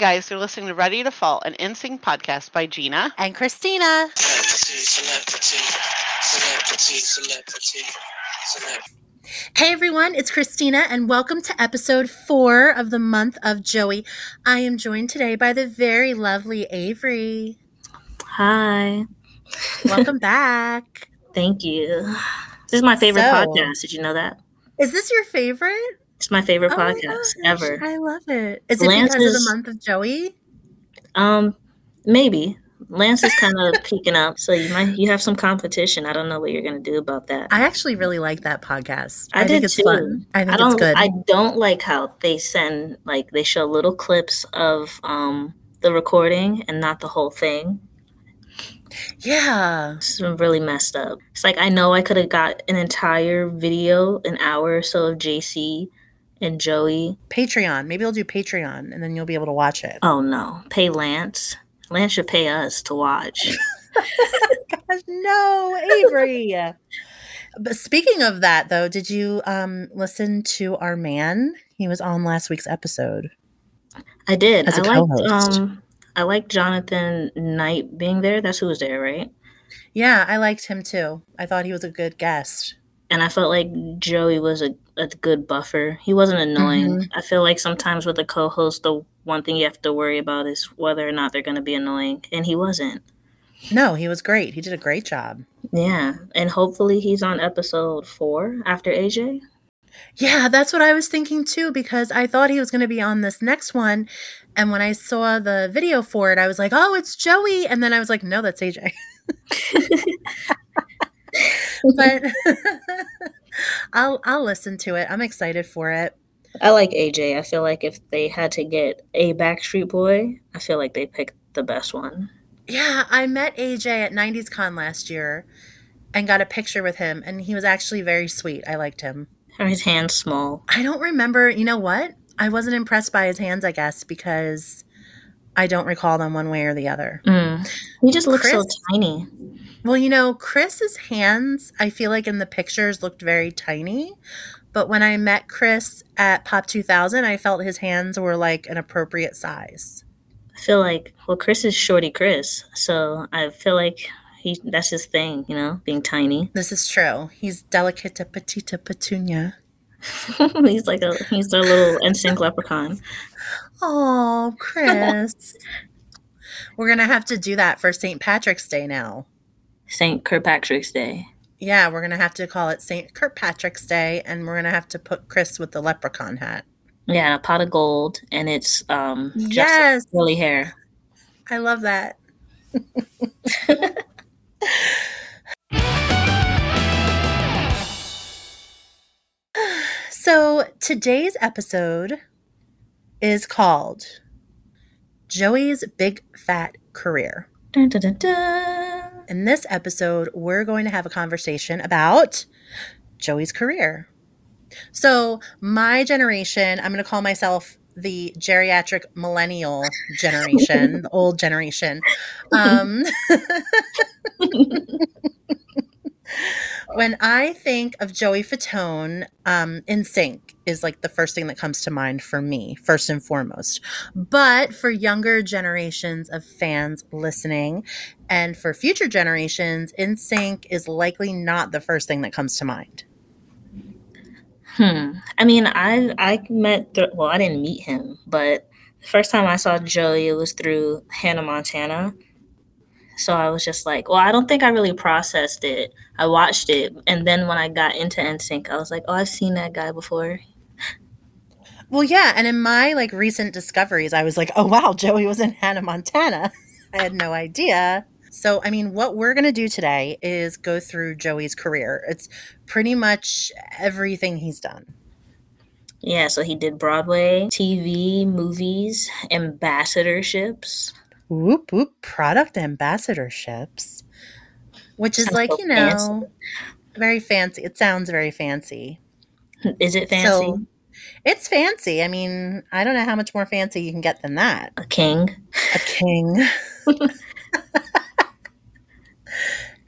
Hey guys, you're listening to Ready to Fall, an NSYNC podcast by Gina and Christina. Celebrity, celebrity, celebrity, celebrity, Hey everyone, it's Christina, and welcome to episode four of the month of Joey. I am joined today by the very lovely Avery. Hi. Welcome back. Thank you. This is my favorite So- podcast. Did you know that? Is this your favorite? It's my favorite Oh podcast gosh, ever. I love it. Is it Lance because of the month of Joey? Um, maybe Lance is kind of peaking up, so you might you have some competition. I don't know what you're gonna do about that. I actually really like that podcast. I think did it's too. fun. I think I don't. it's good. I don't like how they send like they show little clips of um the recording and not the whole thing. yeah. It's really messed up. It's like I know I could have got an entire video, an hour or so of JC and Joey Patreon. Maybe I'll do Patreon and then you'll be able to watch it. Oh no, pay Lance. Lance should pay us to watch. Gosh, no, Avery. but speaking of that, though, did you um listen to our man? He was on last week's episode. I did. I co-host. um I liked Jonathan Knight being there. That's who was there, right? Yeah, I liked him too. I thought he was a good guest. And I felt like Joey was a, a good buffer. He wasn't annoying. Mm-hmm. I feel like sometimes with a co-host, the one thing you have to worry about is whether or not they're going to be annoying, and he wasn't. No, he was great. He did a great job. Yeah, and hopefully he's on episode four after AJ. Yeah, that's what I was thinking too, because I thought he was going to be on this next one. And when I saw the video for it, I was like, oh, it's Joey. And then I was like, no, that's AJ. but I'll I'll listen to it. I'm excited for it. I like AJ. I feel like if they had to get a Backstreet Boy, I feel like they picked the best one. Yeah, I met AJ at 90s Con last year and got a picture with him, and he was actually very sweet. I liked him. Or his hands small. I don't remember, you know what? I wasn't impressed by his hands, I guess, because I don't recall them one way or the other. Mm. He just looks so tiny. Well, you know, Chris's hands, I feel like in the pictures looked very tiny. But when I met Chris at Pop 2000, I felt his hands were like an appropriate size. I feel like well, Chris is shorty Chris, so I feel like he that's his thing, you know, being tiny. This is true. He's delicate petita petunia. he's like a he's a little NSYNC leprechaun. Oh, Chris. We're going to have to do that for St. Patrick's Day now. Saint Kirkpatrick's Day. Yeah, we're going to have to call it St. Kirkpatrick's Day, and we're going to have to put Chris with the leprechaun hat. Yeah, a pot of gold, and it's um just Yes. curly hair. I love that. so today's episode is called Joey's Big Fat Career. Dun, dun, dun. In this episode, we're going to have a conversation about Joey's career. So, my generation, I'm going to call myself the geriatric millennial generation, the old generation. Um, when I think of Joey Fatone, um, NSYNC is like the first thing that comes to mind for me, first and foremost. But for younger generations of fans listening, and for future generations, NSYNC is likely not the first thing that comes to mind. Hmm. I mean, I I met th- well, I didn't meet him, but the first time I saw Joey, it was through Hannah Montana. So I was just like, well, I don't think I really processed it. I watched it, and then when I got into NSYNC, I was like, oh, I've seen that guy before. Well, yeah, and in my like recent discoveries, I was like, oh wow, Joey was in Hannah Montana. I had no idea. So, I mean, what we're going to do today is go through Joey's career. It's pretty much everything he's done. Yeah, so he did Broadway, TV, movies, ambassadorships. Whoop whoop, product ambassadorships, which is Sounds like, so you know, very fancy. It sounds very fancy. Is it fancy? So, it's fancy. I mean, I don't know how much more fancy you can get than that. A king. A king.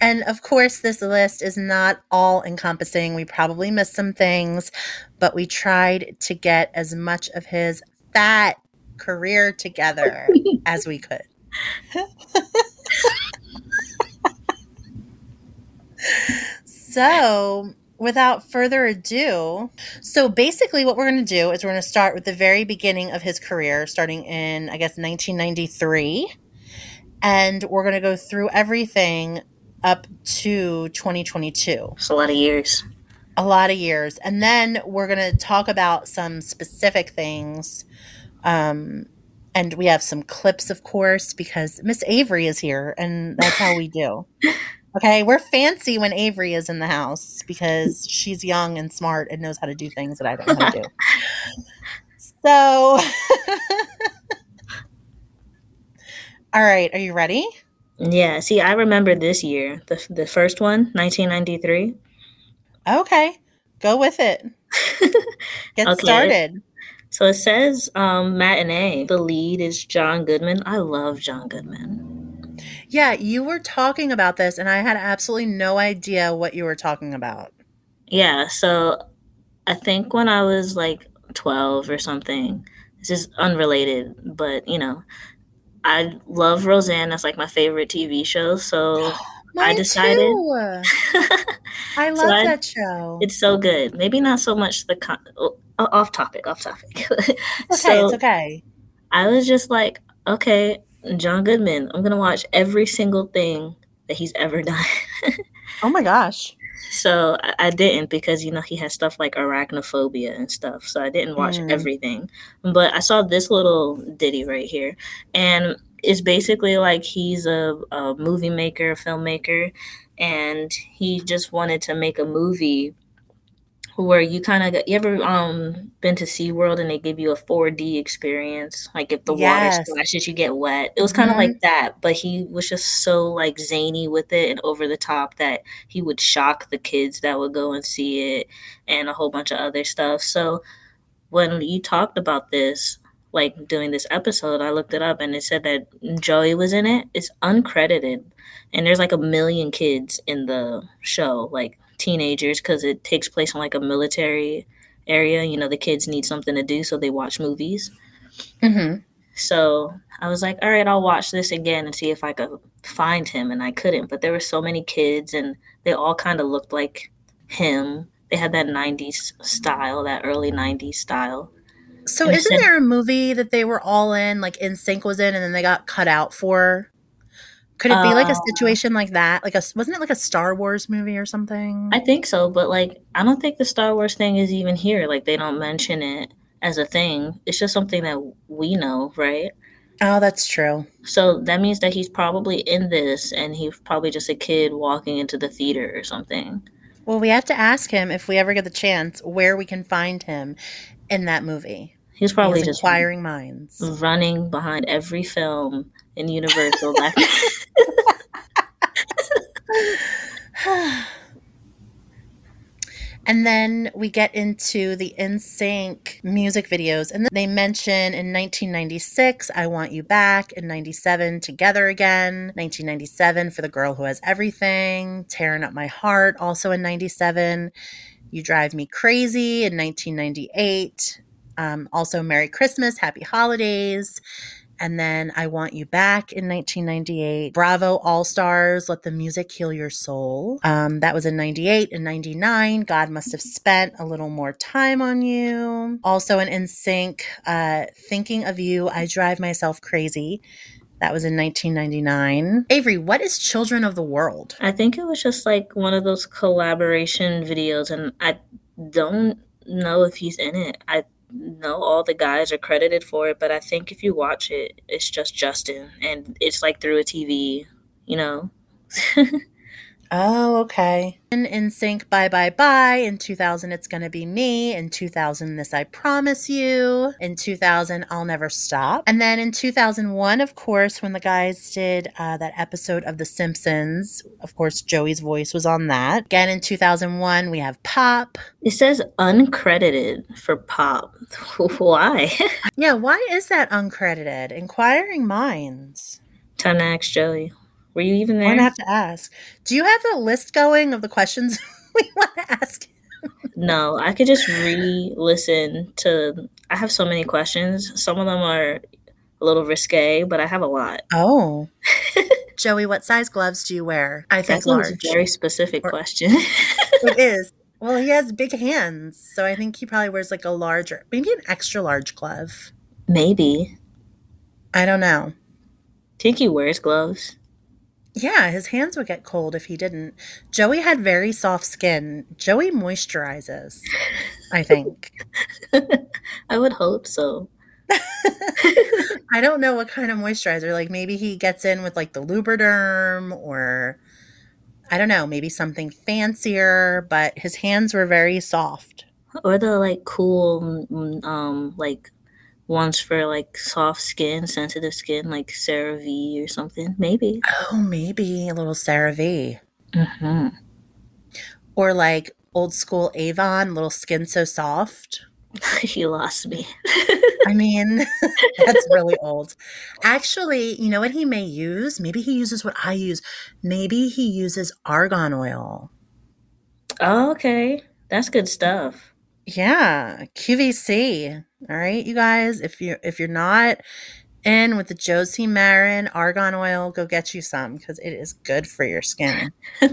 And of course, this list is not all encompassing. We probably missed some things, but we tried to get as much of his fat career together as we could. So, without further ado, so basically, what we're going to do is we're going to start with the very beginning of his career, starting in, I guess, 1993. And we're going to go through everything up to 2022 It's a lot of years. a lot of years and then we're going to talk about some specific things um and we have some clips of course because miss avery is here and that's how we do okay we're fancy when avery is in the house because she's young and smart and knows how to do things that i don't know how to do so all right are you ready Yeah. See, I remember this year, the the first one, 1993. okay go with it get Okay. started So it says um, matinee. The lead is John Goodman. I love John Goodman. Yeah, you were talking about this, and I had absolutely no idea what you were talking about. Yeah. So I think when I was like 12 or something, this is unrelated, but you know, I love Roseanne. That's like my favorite TV show. So Mine decided- too. I love I- that show. it's so good. Maybe not so much the con- oh, off topic, off topic. okay. so it's okay. I was just like, okay, John Goodman. I'm gonna watch every single thing that he's ever done. Oh my gosh. so I, I didn't because you know he has stuff like arachnophobia and stuff. So I didn't watch Mm. everything. But I saw this little ditty right here, and it's basically like he's a, a movie maker, a filmmaker, and he just wanted to make a movie where you kind of you ever um been to SeaWorld and they give you a 4D experience like if the Yes. water splashes you get wet it was kind of Mhm. like that but he was just so like zany with it and over the top that he would shock the kids that would go and see it and a whole bunch of other stuff so when you talked about this like doing this episode I looked it up and it said that Joey was in it. It's uncredited. And there's like a million kids in the show like teenagers because it takes place in like a military area. You know the kids need something to do so they watch movies. Hmm so i was like all right i'll watch this again and see if i could find him and i couldn't. But there were so many kids and they all kind of looked like him. They had that 90s style that early 90s style So, And isn't there a movie that they were all in, like NSYNC was in, and then they got cut out for? Could it be like a Uh, situation like that? Like a wasn't it like a Star Wars movie or something? i think so but like i don't think the star wars thing is even here like they don't mention it as a thing it's just something that we know right oh, that's true. So that means that he's probably in this and he's probably just a kid walking into the theater or something. Well, we have to ask him if we ever get the chance where we can find him in that movie. He's Probably probably just inquiring minds. running behind every film in Universal. and then we get into the NSYNC music videos, and they mention in 1996, "I Want You Back," in '97, "Together Again," 1997 for "The Girl Who Has Everything," "Tearing Up My Heart," also in '97, "You Drive Me Crazy" in 1998, um, also "Merry Christmas," "Happy Holidays." And then I Want You Back in 1998. Bravo All Stars, Let the Music Heal Your Soul. Um, that was in 98 and 99. God Must Have Spent a Little More Time on You. Also in NSYNC, uh, Thinking of You, I Drive Myself Crazy. That was in 1999. Avery, what is Children of the World? I think it was just like one of those collaboration videos, and I don't know if he's in it. I know all the guys are credited for it, but I think if you watch it, it's just Justin, and it's like through a TV, you know. Oh, okay. In, in sync, bye bye bye. In 2000, it's gonna be me. In 2000, this I promise you. In 2000, I'll never stop. And then in 2001, of course, when the guys did uh, that episode of The Simpsons, of course, Joey's voice was on that. Again, in 2001, we have Pop. It says uncredited for pop. Why? Yeah, why is that uncredited? Inquiring minds. Time to ask Joey. Were you even there? gonna have to ask. Do you have the list going of the questions we want to ask? No, I could just re-listen to. I have so many questions. Some of them are a little risque, but I have a lot. Oh. Joey, what size gloves do you wear? I think That's a large. very specific Or- question. it is. Well, he has big hands, so I think he probably wears like a larger, maybe an extra large glove. Maybe. I don't know. Tinky wears gloves. Yeah, his hands would get cold if he didn't. Joey had very soft skin. Joey moisturizes, I think. I would hope so. I don't know what kind of moisturizer. Like maybe he gets in with like the Lubriderm or I don't know, maybe something fancier, but his hands were very soft. Or the like cool, mm, um, like ones for like soft skin, sensitive skin, like CeraVe or something. Maybe. Oh, maybe a little CeraVe. hmm Or like old school Avon, little skin so soft. you lost me. I mean, that's really old. Actually, you know what he may use? Maybe he uses what I use. Maybe he uses argan oil. oh, okay. That's good stuff. Yeah, QVC. All right, you guys. If you if you're not in with the Josie Maran argan oil, go get you some because it is good for your skin.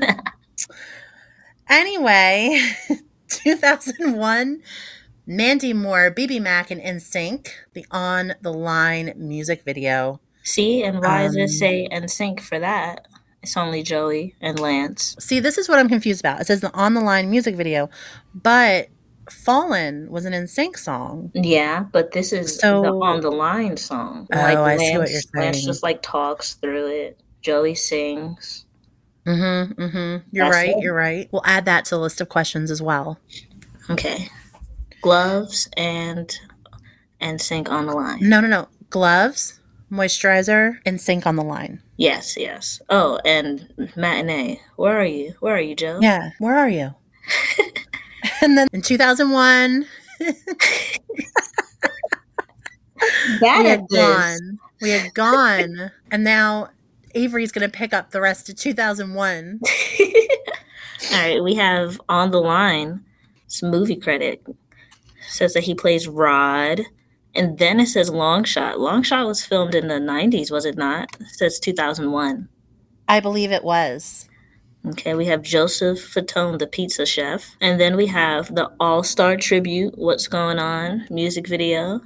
Anyway, 2001, Mandy Moore, BBMak, and NSYNC, the On the Line music video. See, and why does Um, it say NSYNC for that? It's only Joey and Lance. See, this is what I'm confused about. It says the On the Line music video, but Fallen was an NSYNC song. Yeah, but this is So- the on the line song. Oh, I see what you're Lance saying. just like talks through it. Joey sings. Mm-hmm. Mm-hmm. You're That's right. it. You're right. We'll add that to the list of questions as well. Okay. Gloves and and sync on the line. No, no, no. Gloves, moisturizer, and sync on the line. Yes, yes. Oh, and matinee. Where are you? Where are you, Joe? Yeah. Where are you? and then in 2001, Bad we had gone. We had gone. and now Avery's going to pick up the rest of 2001. All right, we have on the line some movie credit. Says that he plays Rod, and then it says Long Shot. Long Shot was filmed in the '90s, was it not? It says 2001. I believe it was. Okay, we have Joseph Fatone, the pizza chef, and then we have the All Star tribute. What's going on? Music video,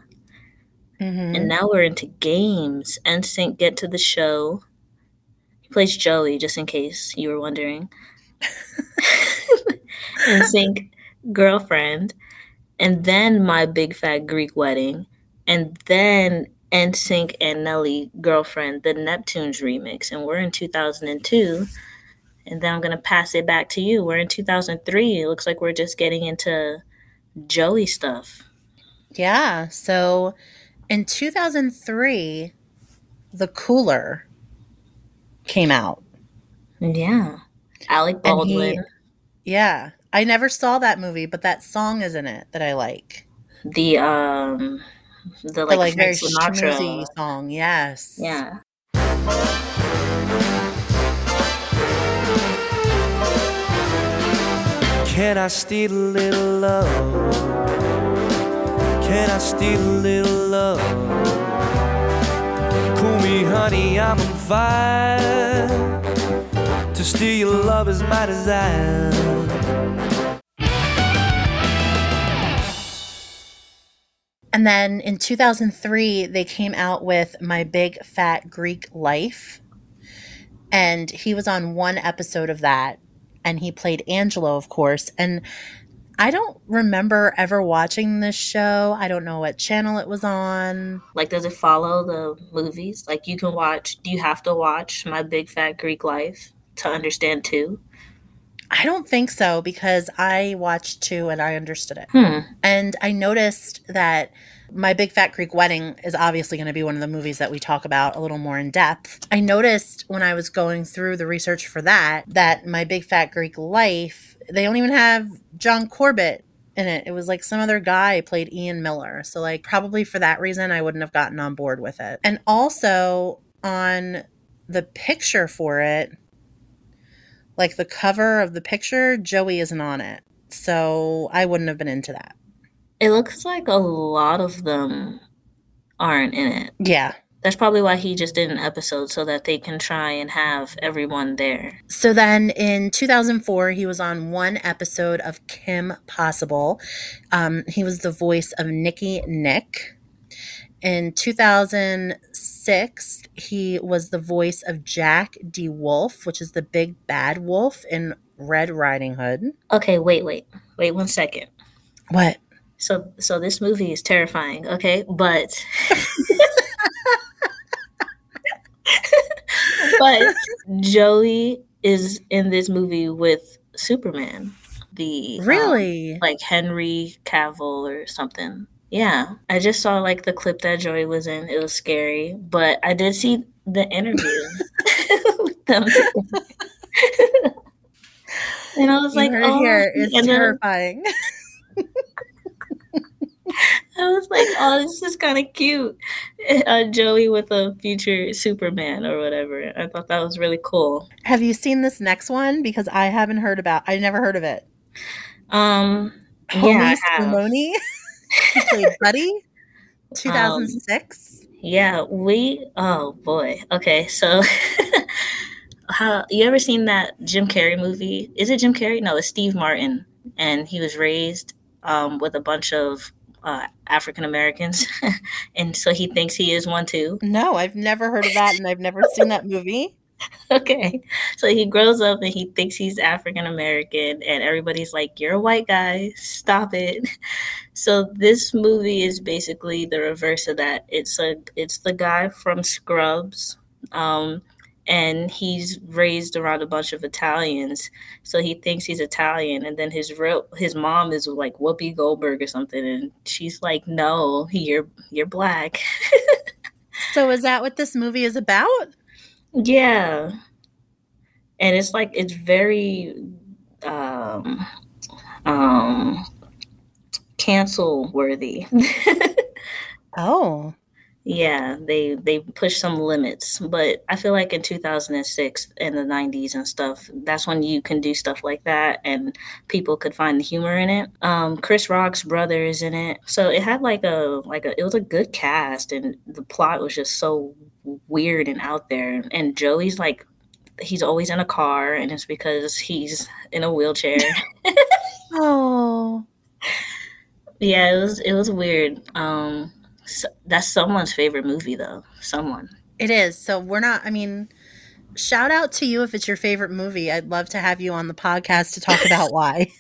Mhm. and now we're into games. NSYNC get to the show. He plays Joey, just in case you were wondering. NSYNC girlfriend, and then my big fat Greek wedding, and then NSYNC and Nelly girlfriend, the Neptunes remix, and we're in 2002. And then I'm gonna pass it back to you. We're in 2003. It looks like we're just getting into Joey stuff. Yeah. So in 2003, The Cooler came out. Yeah, Alec And he- Baldwin, Yeah. I never saw that movie, but that song is in it that I like. the um, the The like, like very Sinatra. song. Yes. Yeah. Can I steal a little love? Can I steal a little love? Call me honey, I'm on fire. To steal your love is my desire. And then in 2003, they came out with My Big Fat Greek Life. And he was on one episode of that. And he played Angelo, of course. And I don't remember ever watching this show. I don't know what channel it was on. Like, does it follow the movies? Like, you can watch. Do you have to watch My Big Fat Greek Life to understand too? I don't think so because I watched two and I understood it. Hmm. And I noticed that My Big Fat Greek Wedding is obviously going to be one of the movies that we talk about a little more in depth. I noticed when I was going through the research for that, that My Big Fat Greek Life, they don't even have John Corbett in it. It was like some other guy played Ian Miller. So, like, probably for that reason, I wouldn't have gotten on board with it. And also on the picture for it, like the cover of the picture, Joey isn't on it. So I wouldn't have been into that. It looks like a lot of them aren't in it. Yeah. That's probably why he just did an episode so that they can try and have everyone there. So then in 2004, he was on one episode of Kim Possible. Um, he was the voice of Nikki Nick. In 2006, he was the voice of Jack D. Wolf, which is the big bad wolf in Red Riding Hood. Okay, wait, wait, wait one second. What? So, so this movie is terrifying. Okay, but but Joey is in this movie with Superman. The um, Really? like Henry Cavill or something. Yeah, I just saw like the clip that Joey was in. It was scary, but I did see the interview with them. and I was You like, oh, here. It's terrifying. I was like, oh, this is kind of cute. Uh, Joey with a future Superman or whatever. I thought that was really cool. Have you seen this next one? Because I haven't heard about. I never heard of it. Um, yeah, Holy I have. Simone. he played Buddy. 2006. Yeah, we. Oh boy. Okay, so how you ever seen that Jim Carrey movie? Is it Jim Carrey? No, it's Steve Martin, and he was raised um, with a bunch of uh, African Americans, and so he thinks he is one too. no, I've never heard of that, and I've never seen that movie. okay. So he grows up and he thinks he's African American, and everybody's like, You're a white guy, stop it. So this movie is basically the reverse of that. It's a it's the guy from Scrubs. Um and he's raised around a bunch of Italians, so he thinks he's Italian. And then his real his mom is like Whoopi Goldberg or something, and she's like, "No, you're you're black." So is that what this movie is about? Yeah. And it's like it's very um um cancel worthy. Oh, yeah, they they push some limits, but I feel like in 2006 and the 90s and stuff, that's when you can do stuff like that and people could find the humor in it. Um Chris Rock's brother is in it. So it had like a like a it was a good cast and the plot was just so weird and out there and Joey's like he's always in a car and it's because he's in a wheelchair. oh, yeah, it was it was weird. Um that's someone's favorite movie though. Someone. it is. So we're not. I mean, shout out to you if it's your favorite movie. I'd love to have you on the podcast to talk about why.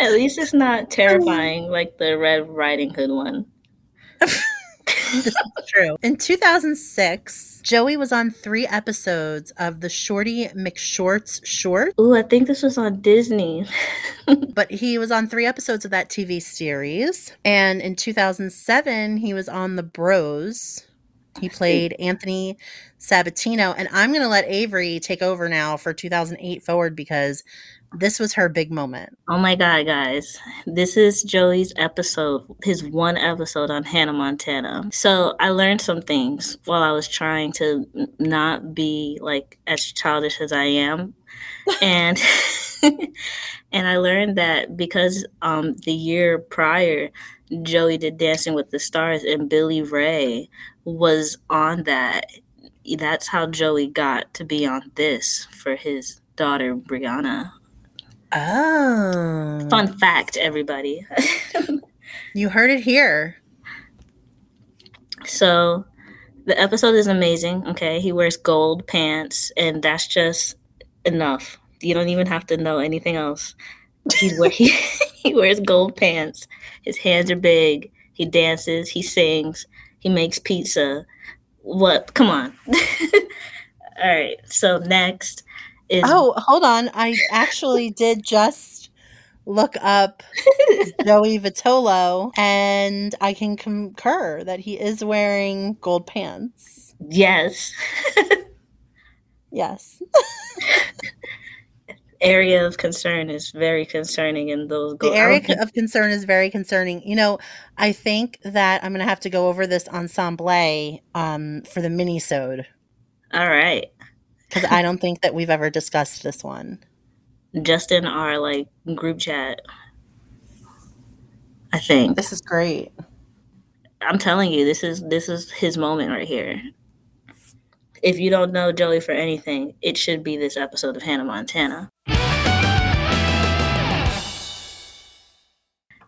At least it's not terrifying like the Red Riding Hood one. this is true. In 2006, Joey was on three episodes of the Shorty McShorts short, Ooh, I think this was on Disney. but he was on three episodes of that TV series. And in 2007, he was on The Bros. He played Anthony Sabatino. And I'm going to let Avery take over now for 2008 forward because this was her big moment. Oh my god, guys. This is Joey's episode, his one episode on Hannah Montana. So I learned some things while I was trying to not be like as childish as I am. And and I learned that because um the year prior Joey did Dancing with the Stars and Billy Ray was on that. That's how Joey got to be on this for his daughter Brianna. Oh. Fun fact, everybody. You heard it here. so the episode is amazing. Okay. He wears gold pants, and that's just enough. You don't even have to know anything else. He's wear- he, he wears gold pants. His hands are big. He dances. He sings. He makes pizza. What? Come on. All right. So next is Oh, hold on. I actually did just look up Joey Vitolo, and I can concur that he is wearing gold pants. yes. Yes. Area of concern is very concerning in those The gold. area of concern is very concerning. You know, I think that I'm going to have to go over this ensemble um, for the mini-sode All right. Because I don't think that we've ever discussed this one. just in our like group chat. I think. This is great. I'm telling you, this is this is his moment right here. If you don't know Joey for anything, it should be this episode of Hannah Montana.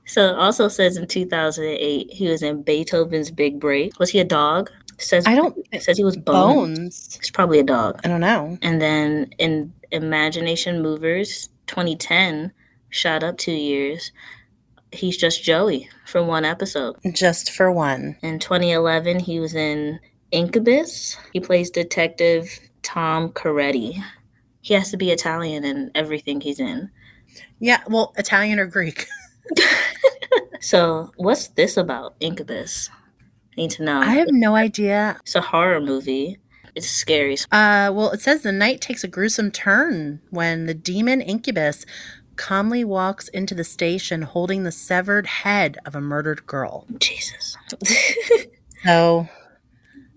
So it also says in 2008 he was in Beethoven's Big Break. Was he a dog? Says I don't it says he was bones. bones. He's probably a dog. I don't know. And then in Imagination Movers 2010, shot up two years. He's just Joey for one episode. Just for one. In 2011, he was in Incubus. He plays Detective Tom Coretti. He has to be Italian in everything he's in. Yeah, well, Italian or Greek. So, what's this about Incubus? Need to know. I have no idea. It's a horror movie. It's scary. Uh, well, it says the night takes a gruesome turn when the demon incubus calmly walks into the station holding the severed head of a murdered girl. Jesus. So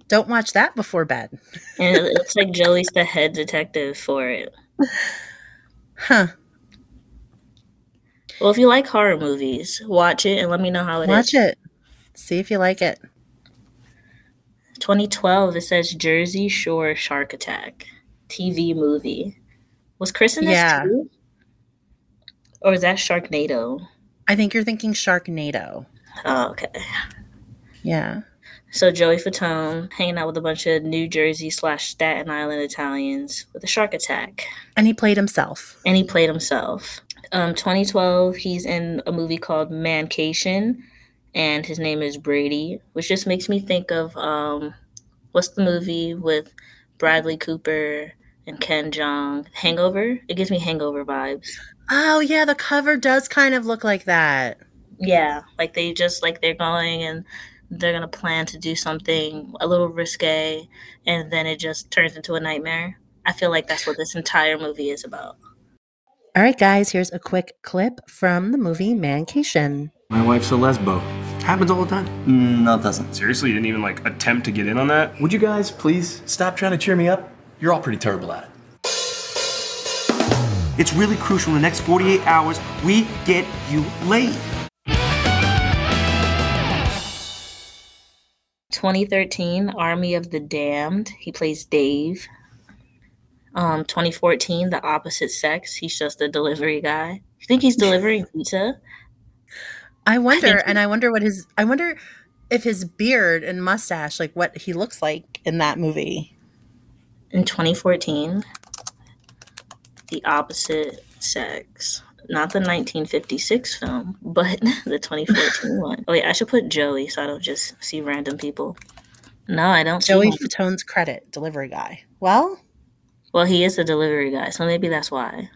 don't watch that before bed. and it looks like Joey's the head detective for it. Huh. Well, if you like horror movies, watch it and let me know how it is. Watch it. See if you like it. 2012, it says Jersey Shore Shark Attack TV movie. Was Chris in this Yeah. too? Or is that Sharknado? I think you're thinking Sharknado. Oh, okay. Yeah. So Joey Fatone hanging out with a bunch of New Jersey slash Staten Island Italians with a shark attack. And he played himself. and he played himself. Um, 2012, he's in a movie called Mancation, and his name is Brady, which just makes me think of um, what's the movie with Bradley Cooper and Ken Jeong? Hangover. It gives me Hangover vibes. Oh, yeah, the cover does kind of look like that. Yeah, like they just like they're going and they're gonna plan to do something a little risque, and then it just turns into a nightmare. I feel like that's what this entire movie is about. All right, guys, here's a quick clip from the movie Mancation. My wife's a lesbo. Happens all the time. Mm, no, it doesn't. Seriously, you didn't even like attempt to get in on that? Would you guys please stop trying to cheer me up? You're all pretty terrible at it. It's really crucial in the next 48 hours we get you laid. 2013, Army of the Damned. He plays Dave. Um, 2014, The Opposite Sex. He's just a delivery guy. You think he's delivering pizza? I wonder, think- and I wonder what his, I wonder if his beard and mustache, like what he looks like in that movie. In 2014, The Opposite Sex. Not the 1956 film, but the 2014 one. Oh, wait, I should put Joey so I don't just see random people. No, I don't see Joey. Fatone's credit, delivery guy. Well, Well, he is a delivery guy, so maybe that's why.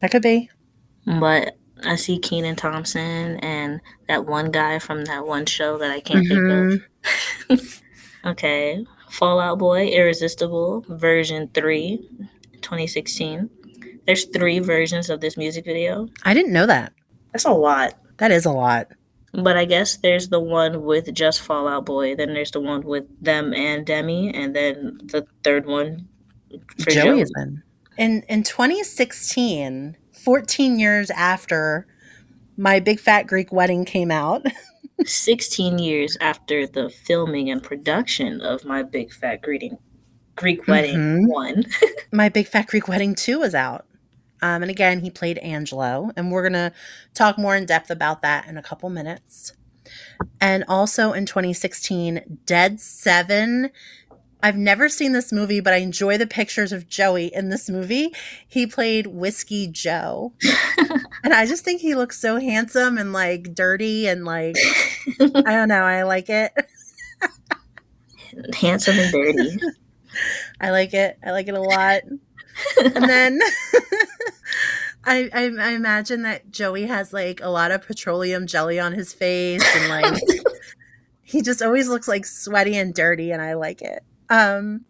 that could be. But I see Kenan Thompson and that one guy from that one show that I can't Mhm. think of. okay. Fall Out Boy, Irresistible, version 3, 2016. There's three versions of this music video. I didn't know that. That's a lot. That is a lot. But I guess there's the one with just Fall Out Boy, then there's the one with them and Demi, and then the third one Joey Joey. is in. In in 2016, 14 years after my Big Fat Greek Wedding came out, 16 years after the filming and production of my Big Fat Greeting Greek Wedding Mhm. 1. my Big Fat Greek Wedding 2 was out. Um, and again, he played Angelo, and we're going to talk more in depth about that in a couple minutes. And also in 2016, Dead Seven. I've never seen this movie, but I enjoy the pictures of Joey in this movie. He played Whiskey Joe. and I just think he looks so handsome and like dirty and like, I don't know, I like it. Handsome and dirty. I like it. I like it a lot. and then I, I I imagine that Joey has like a lot of petroleum jelly on his face and like he just always looks like sweaty and dirty and I like it. Um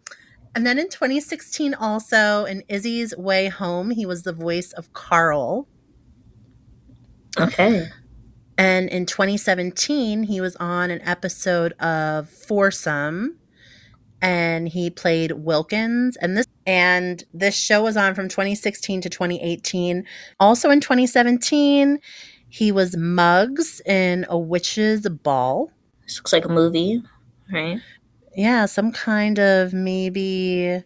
and then in 2016 also in Izzy's Way Home, he was the voice of Carl. Okay. And in 2017, he was on an episode of Foursome and he played Wilkins. And this And this show was on from 2016 to 2018. Also in 2017, he was Mugs in A Witch's Ball. This looks like a movie, right? Yeah, some kind of maybe.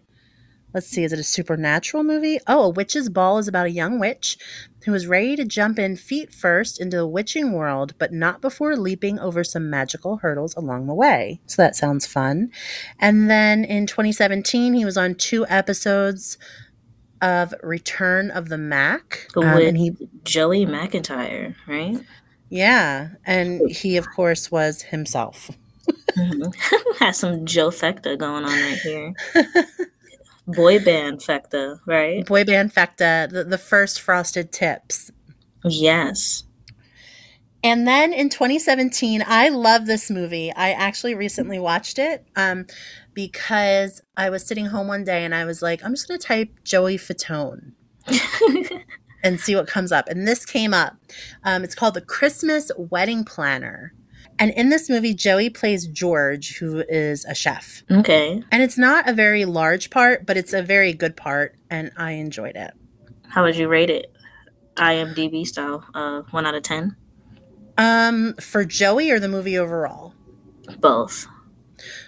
Let's see, is it a supernatural movie? Oh, A Witch's Ball is about a young witch who is ready to jump in feet first into the witching world, but not before leaping over some magical hurdles along the way. So that sounds fun. And then in 2017, he was on two episodes of Return of the Mac. Um, With and he, Joey McIntyre, right? yeah, and he, of course, was himself. Mhm. Has some Joe Fecta going on right here. Boy band Fecta, right? Boy band Fecta, the, the first Frosted Tips. Yes. And then in 2017, I love this movie. I actually recently watched it um, because I was sitting home one day and I was like, I'm just going to type Joey Fatone and see what comes up. And this came up. Um, it's called The Christmas Wedding Planner. And in this movie, Joey plays George, who is a chef. okay. And it's not a very large part, but it's a very good part. And I enjoyed it. How would you rate it? IMDb style, uh, one out of ten. Um, for Joey or the movie overall? Both.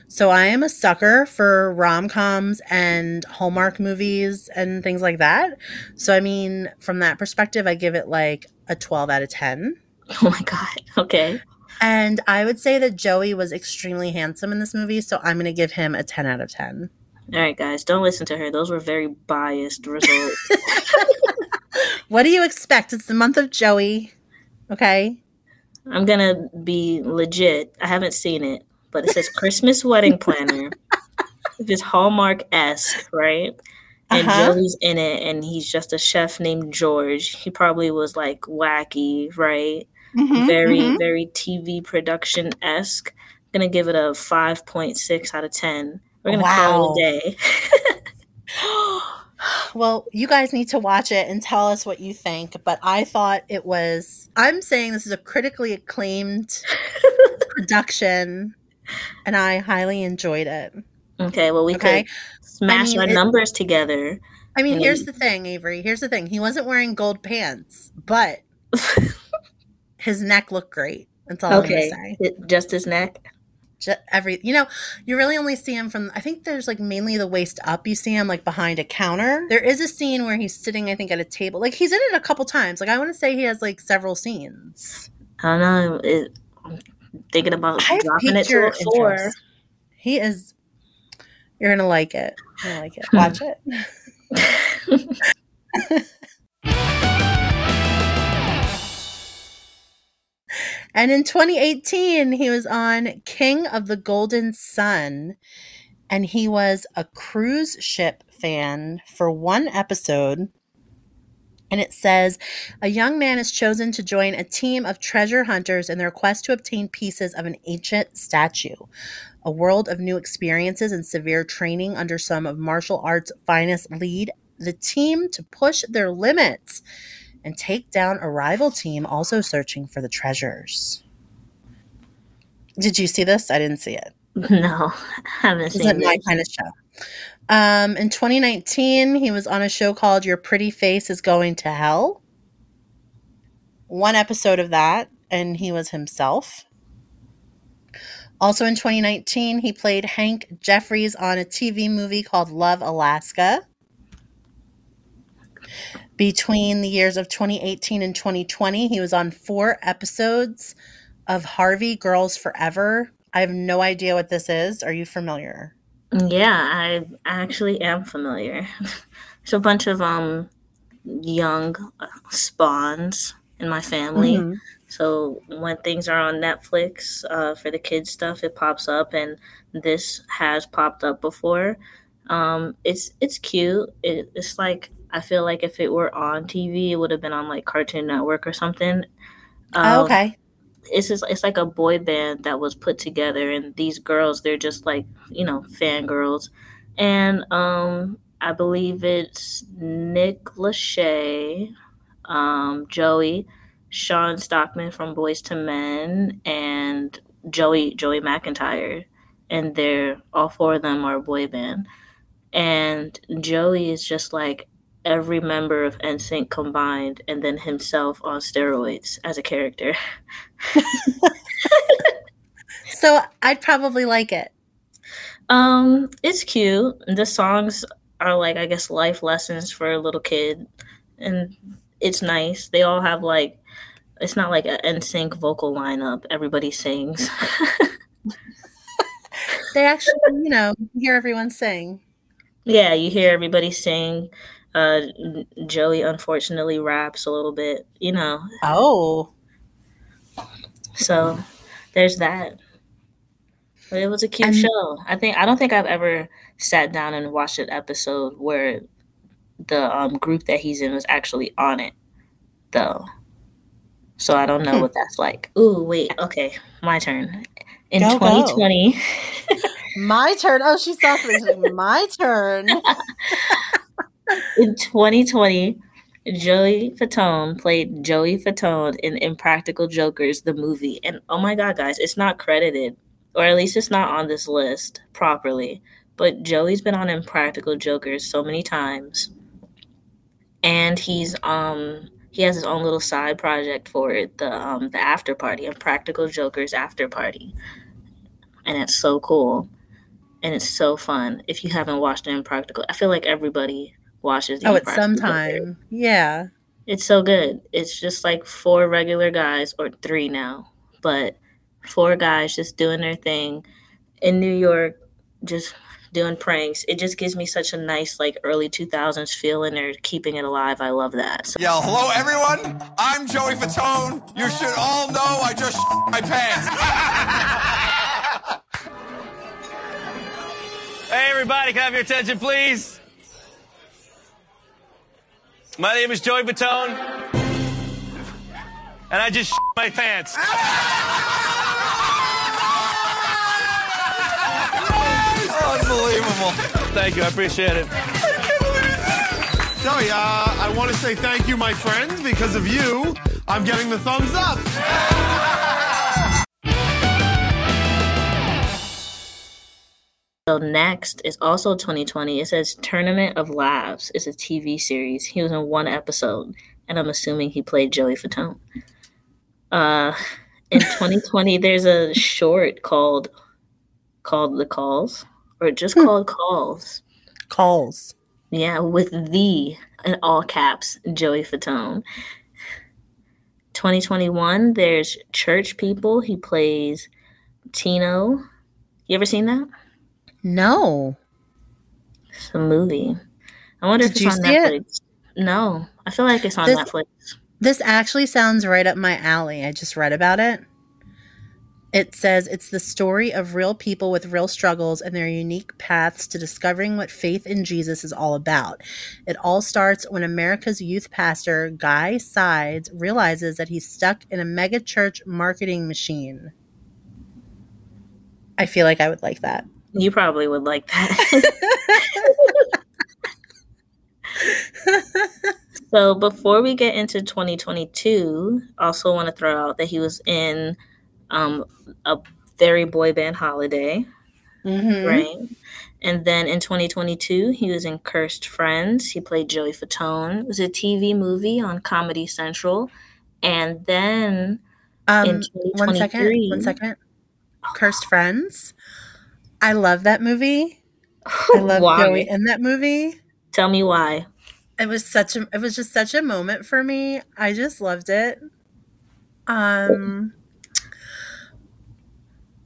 So I am a sucker for rom coms and Hallmark movies and things like that. So I mean, from that perspective, I give it like a 12 out of 10. Oh my god. Okay. And I would say that Joey was extremely handsome in this movie, so I'm going to give him a 10 out of 10. All right, guys, don't listen to her. Those were very biased results. What do you expect? It's the month of Joey. Okay. I'm gonna be legit. I haven't seen it, but it says Christmas wedding planner. It's Hallmark esque, right? And Uh-huh. Joey's in it, and he's just a chef named George. He probably was like wacky, right? Mhm, very, mhm. very TV production esque. Gonna give it a five point six out of ten. We're gonna call it a day. well, you guys need to watch it and tell us what you think. But I thought it was, I'm saying this is a critically acclaimed production, and I highly enjoyed it. okay, well we Okay. could smash mean, our it- numbers together. I mean, And here's the thing, Avery. Here's the thing. He wasn't wearing gold pants, but his neck looked great. That's all okay, I'm gonna say. Just his neck. Ju- every you know you really only see him from i think there's like mainly the waist up you see him like behind a counter there is a scene where he's sitting i think at a table like he's in it a couple times like i want to say he has like several scenes I don't know. It, I'm thinking about I've dropping it to a four. he is you're gonna like it you're gonna like it watch it and in 2018 he was on king of the golden sun and he was a cruise ship fan for one episode. And it says a young man is chosen to join a team of treasure hunters in their quest to obtain pieces of an ancient statue. A world of new experiences and severe training under some of martial arts' finest lead the team to push their limits and take down a rival team also searching for the treasures. Did you see this? I didn't see it. No, haven't seen isn't my kind of show. Um, in 2019, he was on a show called Your Pretty Face is Going to Hell. One episode of that, and he was himself. Also in 2019, he played Hank Jeffries on a TV movie called Love Alaska. Between the years of 2018 and 2020, he was on four episodes of Harvey Girls Forever. I have no idea what this is. Are you familiar? Yeah, I actually am familiar. There's a bunch of um young spawns in my family. Mhm. So when things are on Netflix uh, for the kids stuff, it pops up, and this has popped up before. Um, it's it's cute. It, it's like I feel like if it were on TV, it would have been on like Cartoon Network or something. Oh, Um, okay. it's just it's like a boy band that was put together and these girls they're just like you know fangirls and um i believe it's nick lachey um joey sean stockman from Boyz II Men and joey joey mcintyre and they're all four of them are boy band and Joey is just like every member of NSYNC combined, and then himself on steroids as a character. So I'd probably like it. Um, it's cute. The songs are like I guess life lessons for a little kid, and it's nice. They all have like it's not like an NSYNC vocal lineup. Everybody sings. They actually, you know, hear everyone sing. yeah, you hear everybody sing. Uh, Joey unfortunately raps a little bit, you know. Oh, So there's that. But it was a cute show. I think I don't think I've ever sat down and watched an episode where the um, group that he's in was actually on it, though. So I don't know Hmm. what that's like. Ooh, wait. Okay, my turn. In Go, go. 2020, my turn. Oh, she saw something. Like, my turn. in 2020, Joey Fatone played Joey Fatone in Impractical Jokers, the movie. And oh my God, guys, it's not credited, or at least it's not on this list properly. But Joey's been on Impractical Jokers so many times. And he's um he has his own little side project for it, the um the after party, Impractical Jokers after party. And it's so cool. And it's so fun. If you haven't watched Impractical, I feel like everybody watches the Oh, it's Impractical sometime. Yeah. It's so good. It's just like four regular guys, or three now, but four guys just doing their thing in New York, just doing pranks. It just gives me such a nice, like, early 2000s feel, and they're keeping it alive. I love that. So, Yo, hello everyone. I'm Joey Fatone. You should all know I just my pants. Hey, everybody, can I have your attention, please? My name is Joey Fatone, and I just sh my pants. Unbelievable. Thank you, I appreciate it. Joey, uh, I want to say thank you, my friend. Because of you, I'm getting the thumbs up. So next is also 2020. It says Tournament of Laughs. It's a TV series. He was in one episode, and I'm assuming he played Joey Fatone. Uh, in 2020, there's a short called called The Calls, or just called Calls. Calls. Yeah, with the in all caps Joey Fatone. 2021, there's Church People. He plays Tino. You ever seen that? No. It's a movie. I wonder Did if you it's on see it? Netflix. No, I feel like it's on This- Netflix. This actually sounds right up my alley. I just read about it. It says it's the story of real people with real struggles and their unique paths to discovering what faith in Jesus is all about. It all starts when America's youth pastor, Guy Sides, realizes that he's stuck in a mega church marketing machine. I feel like I would like that. You probably would like that. so before we get into 2022, also want to throw out that he was in um, a very boy band holiday, Mhm. right? And then in 2022, he was in Cursed Friends. He played Joey Fatone. It was a TV movie on Comedy Central. And then Um, in one second. 2023 One second. Cursed Friends. I love that movie. I love Why? Joey in that movie. Tell me why. It was such a it was just such a moment for me. I just loved it. Um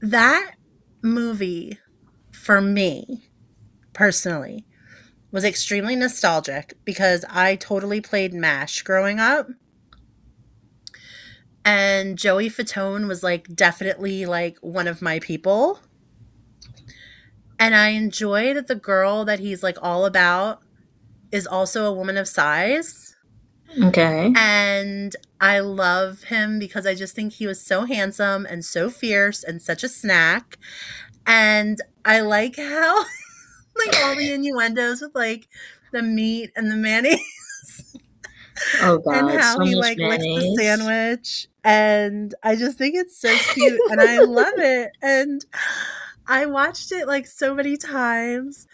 that movie for me personally was extremely nostalgic because I totally played MASH growing up. And Joey Fatone was like definitely like one of my people. And I enjoy that the girl that he's like all about is also a woman of size. Okay. And I love him because I just think he was so handsome and so fierce and such a snack. And I like how like all the innuendos with like the meat and the mayonnaise Oh god, and how so he like licks the sandwich. And I just think it's so cute and I love it. And I watched it like so many times.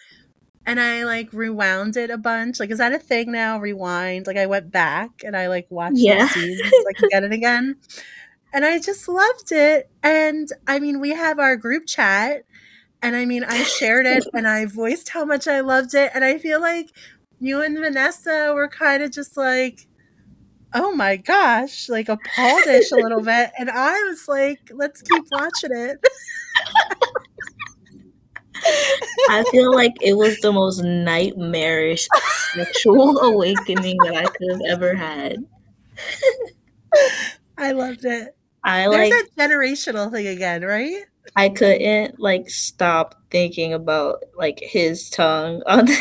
and I like rewound it a bunch. Like, is that a thing now? Rewind. Like, I went back and I like watched Yeah. the scenes so I could get it again. And I just loved it. And I mean, we have our group chat, and I mean, I shared it and I voiced how much I loved it. And I feel like you and Vanessa were kind of just like, oh my gosh, like appalled-ish a little bit. And I was like, let's keep watching it. I feel like it was the most nightmarish sexual awakening that I could have ever had. I loved it. I There's like that generational thing again, right? I couldn't like stop thinking about like his tongue on.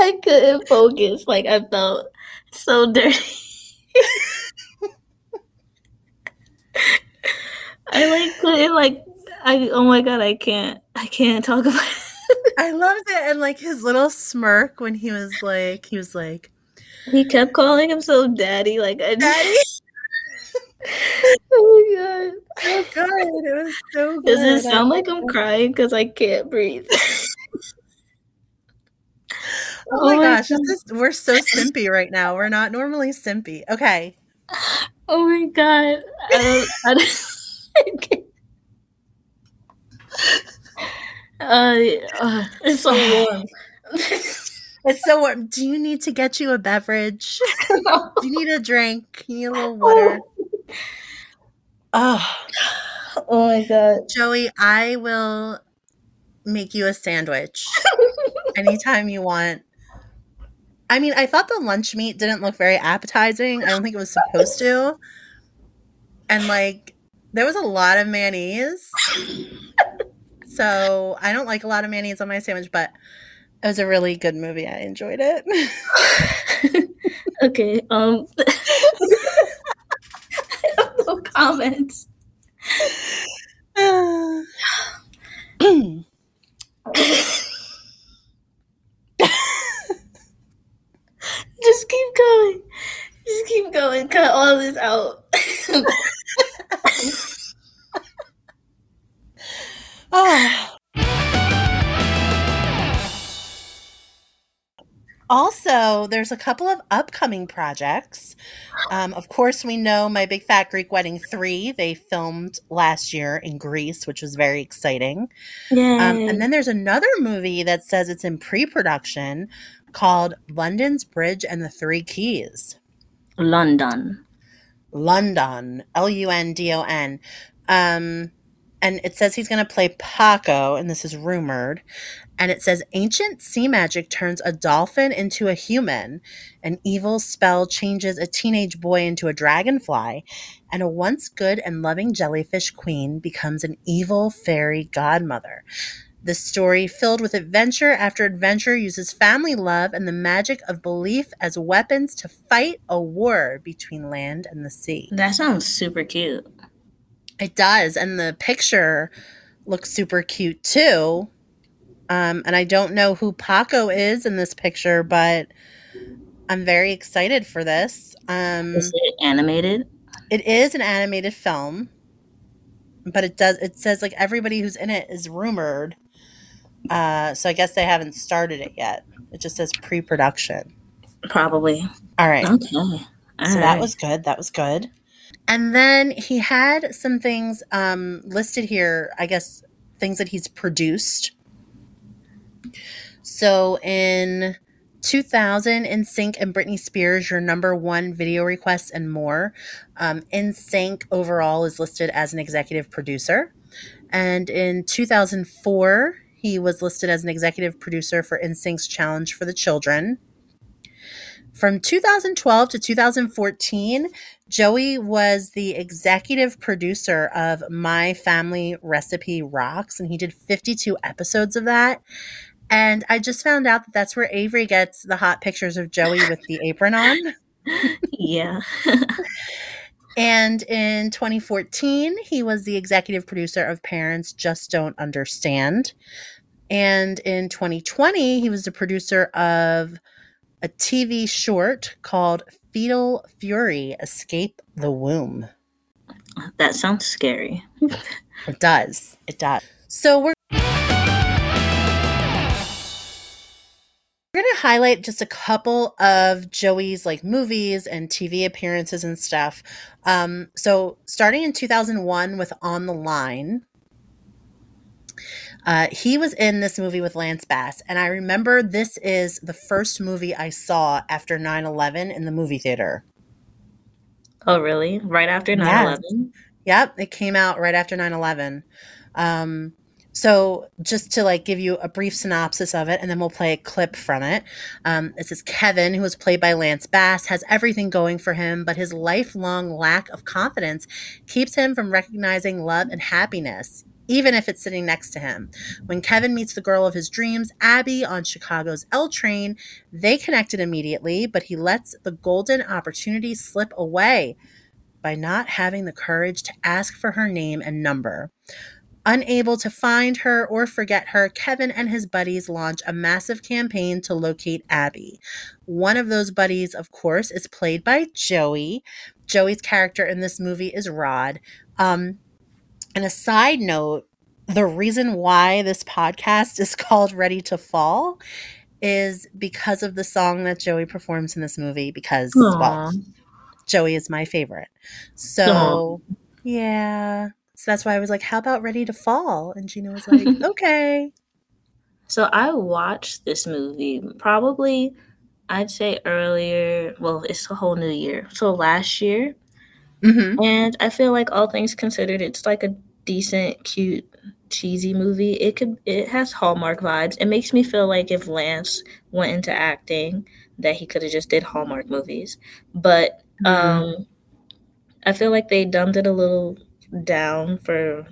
I couldn't focus. Like I felt so dirty. I like couldn't like I oh my god I can't I can't talk about it. I loved it. And like his little smirk when he was like, he was like, He kept calling himself daddy like I Daddy. oh my god. so oh, good. It was so good. Does it sound like I'm crying because I can't breathe? Oh, oh my Oh my gosh, this is, we're so simpy right now. We're not normally simpy. Okay. Oh my god. I don't, I don't, I. Uh, uh, it's so warm. It's so warm. Do you need to get you a beverage? Do you need a drink? You need a little water? Oh, oh my god. Joey, I will make you a sandwich anytime you want. I mean, I thought the lunch meat didn't look very appetizing. I don't think it was supposed to. And like, there was a lot of mayonnaise. So I don't like a lot of mayonnaise on my sandwich, but it was a really good movie. I enjoyed it. Okay, um I have no comments. Just keep going. Just keep going. Cut all this out. oh. Also, there's a couple of upcoming projects. Um, of course, we know My Big Fat Greek Wedding 3. They filmed last year in Greece, which was very exciting. Um, and then there's another movie that says it's in pre production called Lundon's Bridge and the Three Keys. Lundon. London, L U N D O N. Um, and it says he's going to play Paco, and this is rumored. And it says ancient sea magic turns a dolphin into a human, an evil spell changes a teenage boy into a dragonfly, and a once good and loving jellyfish queen becomes an evil fairy godmother. The story, filled with adventure after adventure, uses family love and the magic of belief as weapons to fight a war between land and the sea. That sounds super cute. It does, and the picture looks super cute too. Um, and I don't know who Paco is in this picture, but I'm very excited for this. Um, Is it animated? it is an animated film, but it does it says like everybody who's in it is rumored. Uh, so I guess they haven't started it yet. It just says pre-production. Probably. All right. Okay. All so that was good. That was good. And then he had some things um, listed here, I guess, things that he's produced. So in 2000, NSYNC and Britney Spears, your number one video requests and more. Um, NSYNC overall is listed as an executive producer. And in 2004, he was listed as an executive producer for NSYNC's Challenge for the Children. From 2012 to 2014, Joey was the executive producer of My Family Recipe Rocks, and he did 52 episodes of that. And I just found out that that's where Avery gets the hot pictures of Joey with the apron on. yeah. And in 2014, he was the executive producer of Parents Just Don't Understand. And in 2020, he was the producer of a TV short called Fetal Fury Escape the Womb. That sounds scary. it does. It does. So we're We're going to highlight just a couple of Joey's like movies and TV appearances and stuff. Um, so, starting in 2001 with On the Line, uh, he was in this movie with Lance Bass, and I remember this is the first movie I saw after 9 11 in the movie theater. Oh, really? Right after 9 Yes. 11? Yep, it came out right after 9 11. Um, so, just to like give you a brief synopsis of it, and then we'll play a clip from it. Um, this is Kevin, who was played by Lance Bass, has everything going for him, but his lifelong lack of confidence keeps him from recognizing love and happiness, even if it's sitting next to him. When Kevin meets the girl of his dreams, Abby, on Chicago's L train, they connected immediately, but he lets the golden opportunity slip away by not having the courage to ask for her name and number. Unable to find her or forget her, Kevin and his buddies launch a massive campaign to locate Abby. One of those buddies, of course, is played by Joey. Joey's character in this movie is Rod. Um, and a side note the reason why this podcast is called Ready to Fall is because of the song that Joey performs in this movie, because, well, Joey is my favorite. So, yeah. So that's why I was like, how about Ready to Fall? And Gina was like, okay. So I watched this movie probably, I'd say earlier. Well, it's a whole new year. So last year. Mm-hmm. And I feel like all things considered, it's like a decent, cute, cheesy movie. It could, it has Hallmark vibes. It makes me feel like if Lance went into acting, that he could have just did Hallmark movies. But um, I feel like they dumbed it a little down for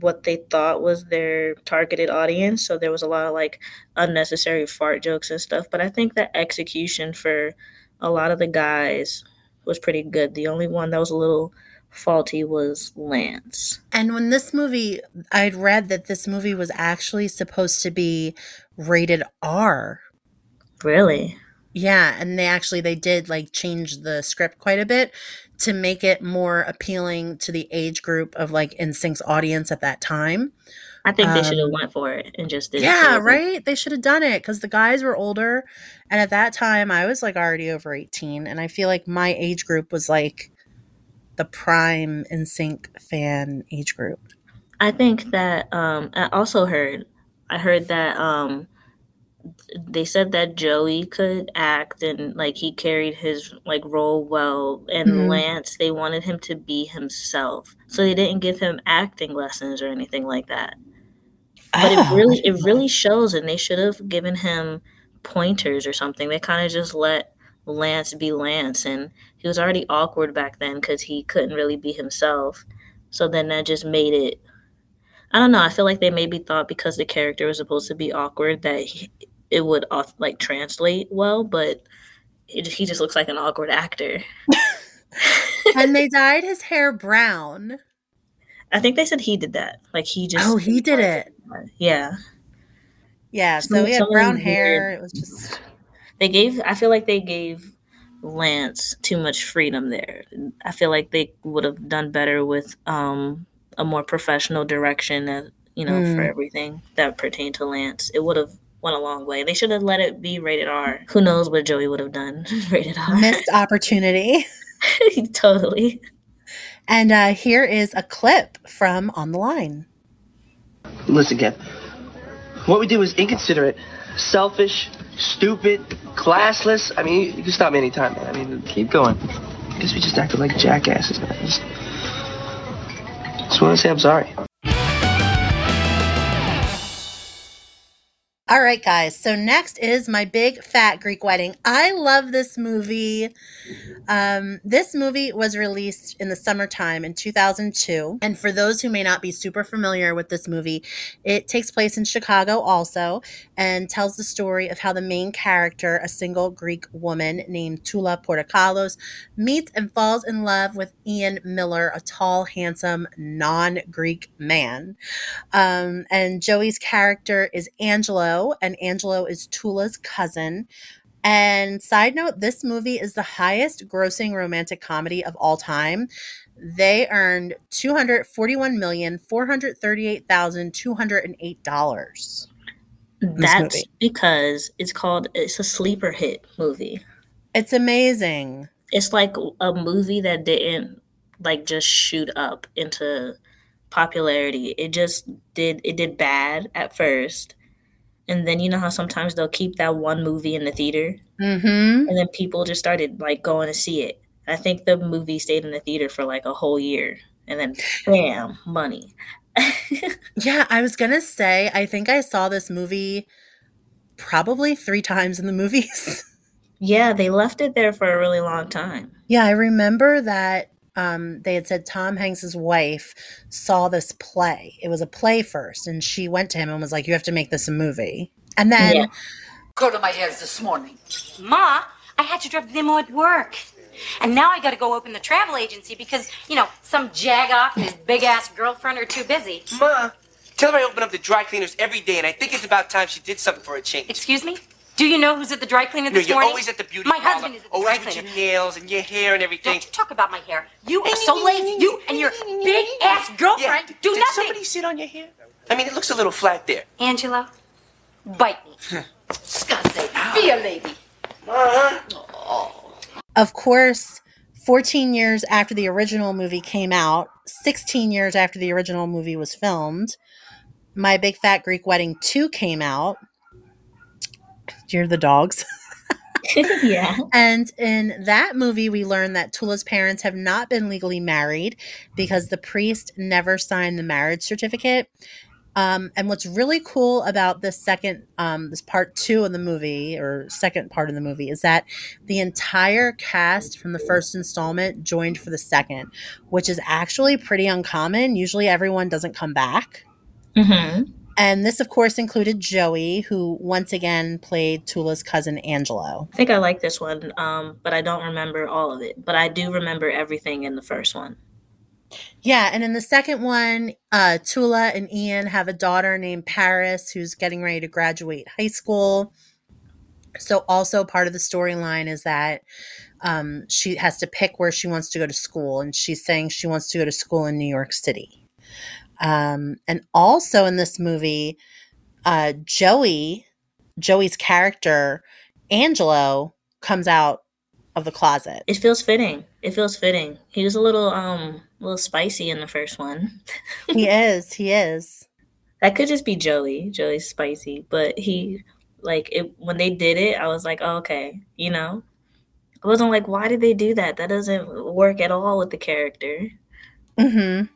what they thought was their targeted audience. So there was a lot of like unnecessary fart jokes and stuff. But I think the execution for a lot of the guys was pretty good. The only one that was a little faulty was Lance. And when this movie, I'd read that this movie was actually supposed to be rated R. Really? Yeah, and they actually they did like change the script quite a bit to make it more appealing to the age group of like NSYNC's audience at that time. I think they should have Um, went for it and just did. Yeah, right. They should have done it because the guys were older, and at that time I was like already over eighteen, and I feel like my age group was like the prime NSYNC fan age group. I think that um I also heard I heard that um they said that Joey could act and like he carried his like role well and Mhm. Lance they wanted him to be himself. So they didn't give him acting lessons or anything like that. But it Oh, really it really shows and they should have given him pointers or something. They kind of just let Lance be Lance and he was already awkward back then cuz he couldn't really be himself. So then that just made it I don't know. I feel like they maybe thought because the character was supposed to be awkward that he, it would off, like translate well, but it, he just looks like an awkward actor. and they dyed his hair brown. I think they said he did that. Like he just Oh, he did it. Yeah. Yeah, so he had brown hair. It was just They gave. I feel like they gave Lance too much freedom there. I feel like they would have done better with um, a more professional direction. That you know for Mm. everything that pertained to Lance, it would have went a long way. They should have let it be rated R. Who knows what Joey would have done rated R? missed opportunity. totally. And uh, here is a clip from On the Line. Listen, Kev. What we did was inconsiderate, selfish, stupid, classless. I mean, you, you can stop me anytime, man. I mean, keep going. I guess we just acted like jackasses, man. Just, just want to say I'm sorry. All right, guys. So next is my big fat Greek wedding. I love this movie. Um, this movie was released in the summertime in 2002. And for those who may not be super familiar with this movie, it takes place in Chicago also and tells the story of how the main character, a single Greek woman named Tula Portokalos, meets and falls in love with Ian Miller, a tall, handsome, non Greek man. Um, and Joey's character is Angelo, and Angelo is Tula's cousin. And side note, this movie is the highest grossing romantic comedy of all time. They earned $241,438,208. That's because it's called it's a sleeper hit movie. It's amazing. It's like a movie that didn't like just shoot up into popularity. It just did it did bad at first. And then you know how sometimes they'll keep that one movie in the theater Mm-hmm. and then people just started like going to see it. I think the movie stayed in the theater for like a whole year and then bam, money. Yeah, I was gonna say, I think I saw this movie probably three times in the movies. Yeah, they left it there for a really long time. yeah, I remember that um, they had said Tom Hanks's wife saw this play. It was a play first, and she went to him and was like, "You have to make this a movie." And then Yeah. Go to my hairs this morning. Ma, I had to drop the demo at work. And now I gotta go open the travel agency because, you know, some jag off and his big ass girlfriend are too busy. Ma, tell her I open up the dry cleaners every day, and I think it's about time she did something for a change. Excuse me? Do you know who's at the dry cleaner No, this you're morning? always at the beauty My parlor, husband is at the cleaner. always dry with cleaner. your nails and your hair and everything. Don't you talk about my hair. You are so lazy. You and your big ass girlfriend do Did nothing. somebody sit on your hair? I mean, it looks a little flat there. Angela, bite me. Be a lady. Uh-huh. Oh. Of course, 14 years after the original movie came out, 16 years after the original movie was filmed, My Big Fat Greek Wedding 2 came out. You're the dogs. yeah. And in that movie, we learn that Tula's parents have not been legally married because the priest never signed the marriage certificate. Um, and what's really cool about this second, um, this part two of the movie, or second part of the movie, is that the entire cast from the first installment joined for the second, which is actually pretty uncommon. Usually everyone doesn't come back. Mm-hmm. And this, of course, included Joey, who once again played Tula's cousin Angelo. I think I like this one, um, but I don't remember all of it. But I do remember everything in the first one. Yeah, and in the second one, uh, Tula and Ian have a daughter named Paris who's getting ready to graduate high school. So, also part of the storyline is that um, she has to pick where she wants to go to school, and she's saying she wants to go to school in New York City. Um, and also in this movie, uh, Joey, Joey's character, Angelo, comes out of the closet. It feels fitting. It feels fitting. He was a little um a little spicy in the first one. he is. He is. That could just be Joey. Joey's spicy, but he like it when they did it, I was like, oh, okay, you know. I wasn't like, why did they do that? That doesn't work at all with the character. Mm-hmm.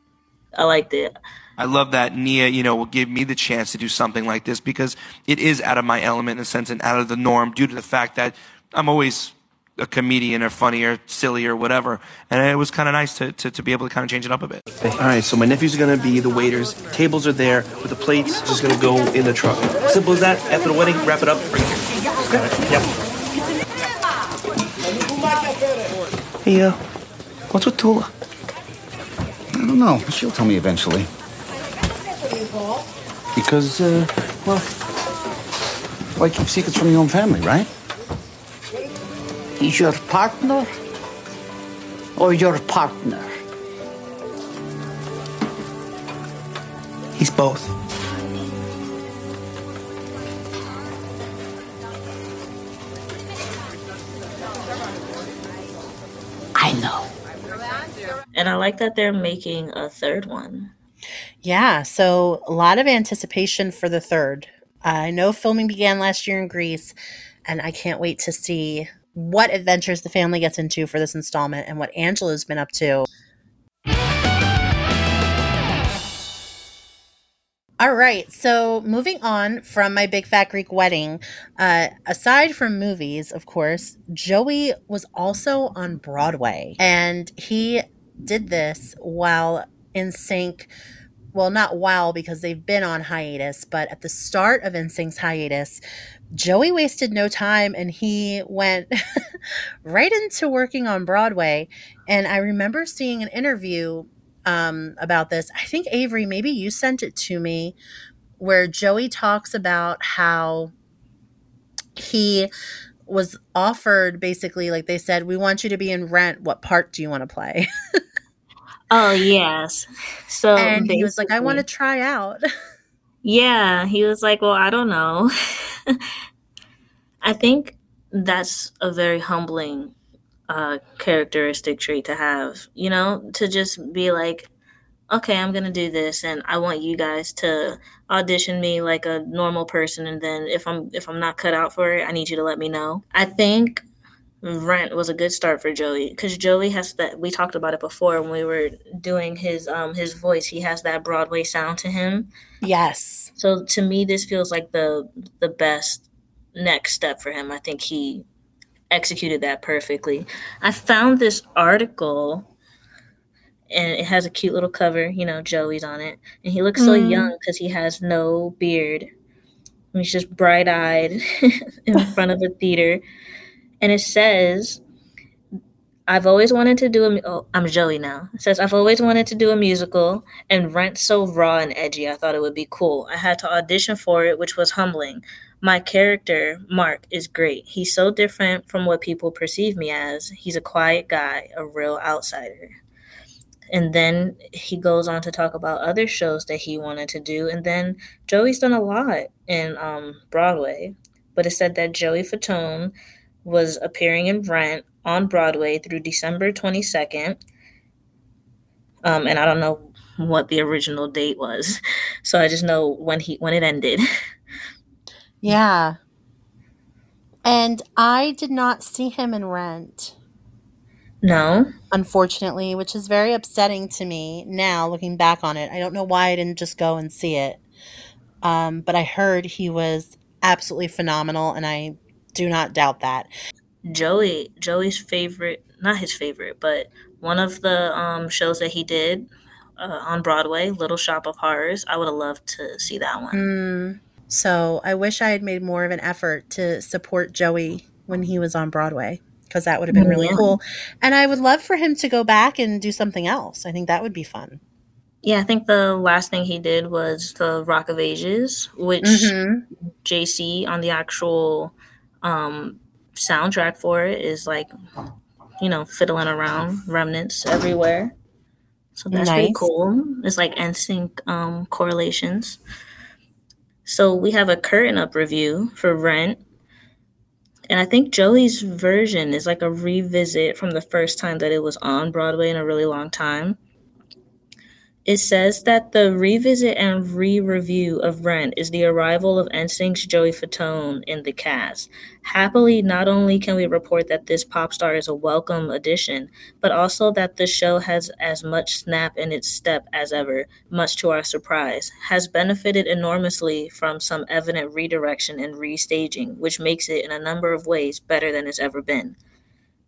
I liked it. I love that Nia, you know, will give me the chance to do something like this because it is out of my element in a sense and out of the norm due to the fact that I'm always a comedian or funny or silly or whatever. And it was kind of nice to, to, to be able to kind of change it up a bit. All right, so my nephews are gonna be the waiters. Tables are there with the plates. Just gonna go in the truck. Simple as that. After the wedding, wrap it up. Bring it. Got it. Yep. Hey, uh, what's with Tula? I don't know. She'll tell me eventually. Because, uh, well, why keep secrets from your own family, right? He's your partner or your partner? He's both. I know. And I like that they're making a third one. Yeah, so a lot of anticipation for the third. I know filming began last year in Greece, and I can't wait to see what adventures the family gets into for this installment and what Angela's been up to. All right, so moving on from my big fat Greek wedding, uh, aside from movies, of course, Joey was also on Broadway, and he did this while NSYNC well, not while because they've been on hiatus, but at the start of NSYNC's hiatus, Joey wasted no time and he went right into working on Broadway. And I remember seeing an interview um, about this. I think Avery, maybe you sent it to me, where Joey talks about how he was offered basically, like they said, we want you to be in Rent. What part do you want to play? Oh yes. So and he was like, I want to try out. Yeah, he was like, Well, I don't know. I think that's a very humbling uh, characteristic trait to have, you know, to just be like, okay, I'm going to do this and I want you guys to audition me like a normal person and then if I'm if I'm not cut out for it, I need you to let me know. I think Rent was a good start for Joey cuz Joey has that we talked about it before when we were doing his um his voice, he has that Broadway sound to him. Yes. So to me this feels like the the best next step for him. I think he executed that perfectly. I found this article and it has a cute little cover, you know, Joey's on it. And he looks so Mm. young because he has no beard. And he's just bright eyed in front of a theater. And it says, I've always wanted to do a. Oh, I'm Joey now. It says, I've always wanted to do a musical, and Rent's so raw and edgy, I thought it would be cool. I had to audition for it, which was humbling. My character, Mark, is great. He's so different from what people perceive me as. He's a quiet guy, a real outsider. And then he goes on to talk about other shows that he wanted to do. And then Joey's done a lot in um, Broadway. But it said that Joey Fatone was appearing in Rent on Broadway through December 22nd. Um, and I don't know what the original date was. So I just know when he when it ended. Yeah. And I did not see him in Rent. No. Unfortunately, which is very upsetting to me now looking back on it. I don't know why I didn't just go and see it. Um, but I heard he was absolutely phenomenal, and I do not doubt that. Joey Joey's favorite, not his favorite, but one of the um, shows that he did uh, on Broadway, Little Shop of Horrors. I would have loved to see that one. Mm, so I wish I had made more of an effort to support Joey when he was on Broadway because that would have been really Yeah. cool. And I would love for him to go back and do something else. I think that would be fun. Yeah, I think the last thing he did was the Rock of Ages, which Mhm. JC on the actual um, soundtrack for it is like, you know, fiddling around remnants everywhere. So that's pretty cool. It's like NSYNC um, correlations. So we have a curtain up review for Rent. And I think Joey's version is like a revisit from the first time that it was on Broadway in a really long time. It says that the revisit and re-review of Rent is the arrival of NSYNC's Joey Fatone in the cast. Happily, not only can we report that this pop star is a welcome addition, but also that the show has as much snap in its step as ever, much to our surprise, has benefited enormously from some evident redirection and restaging, which makes it in a number of ways better than it's ever been.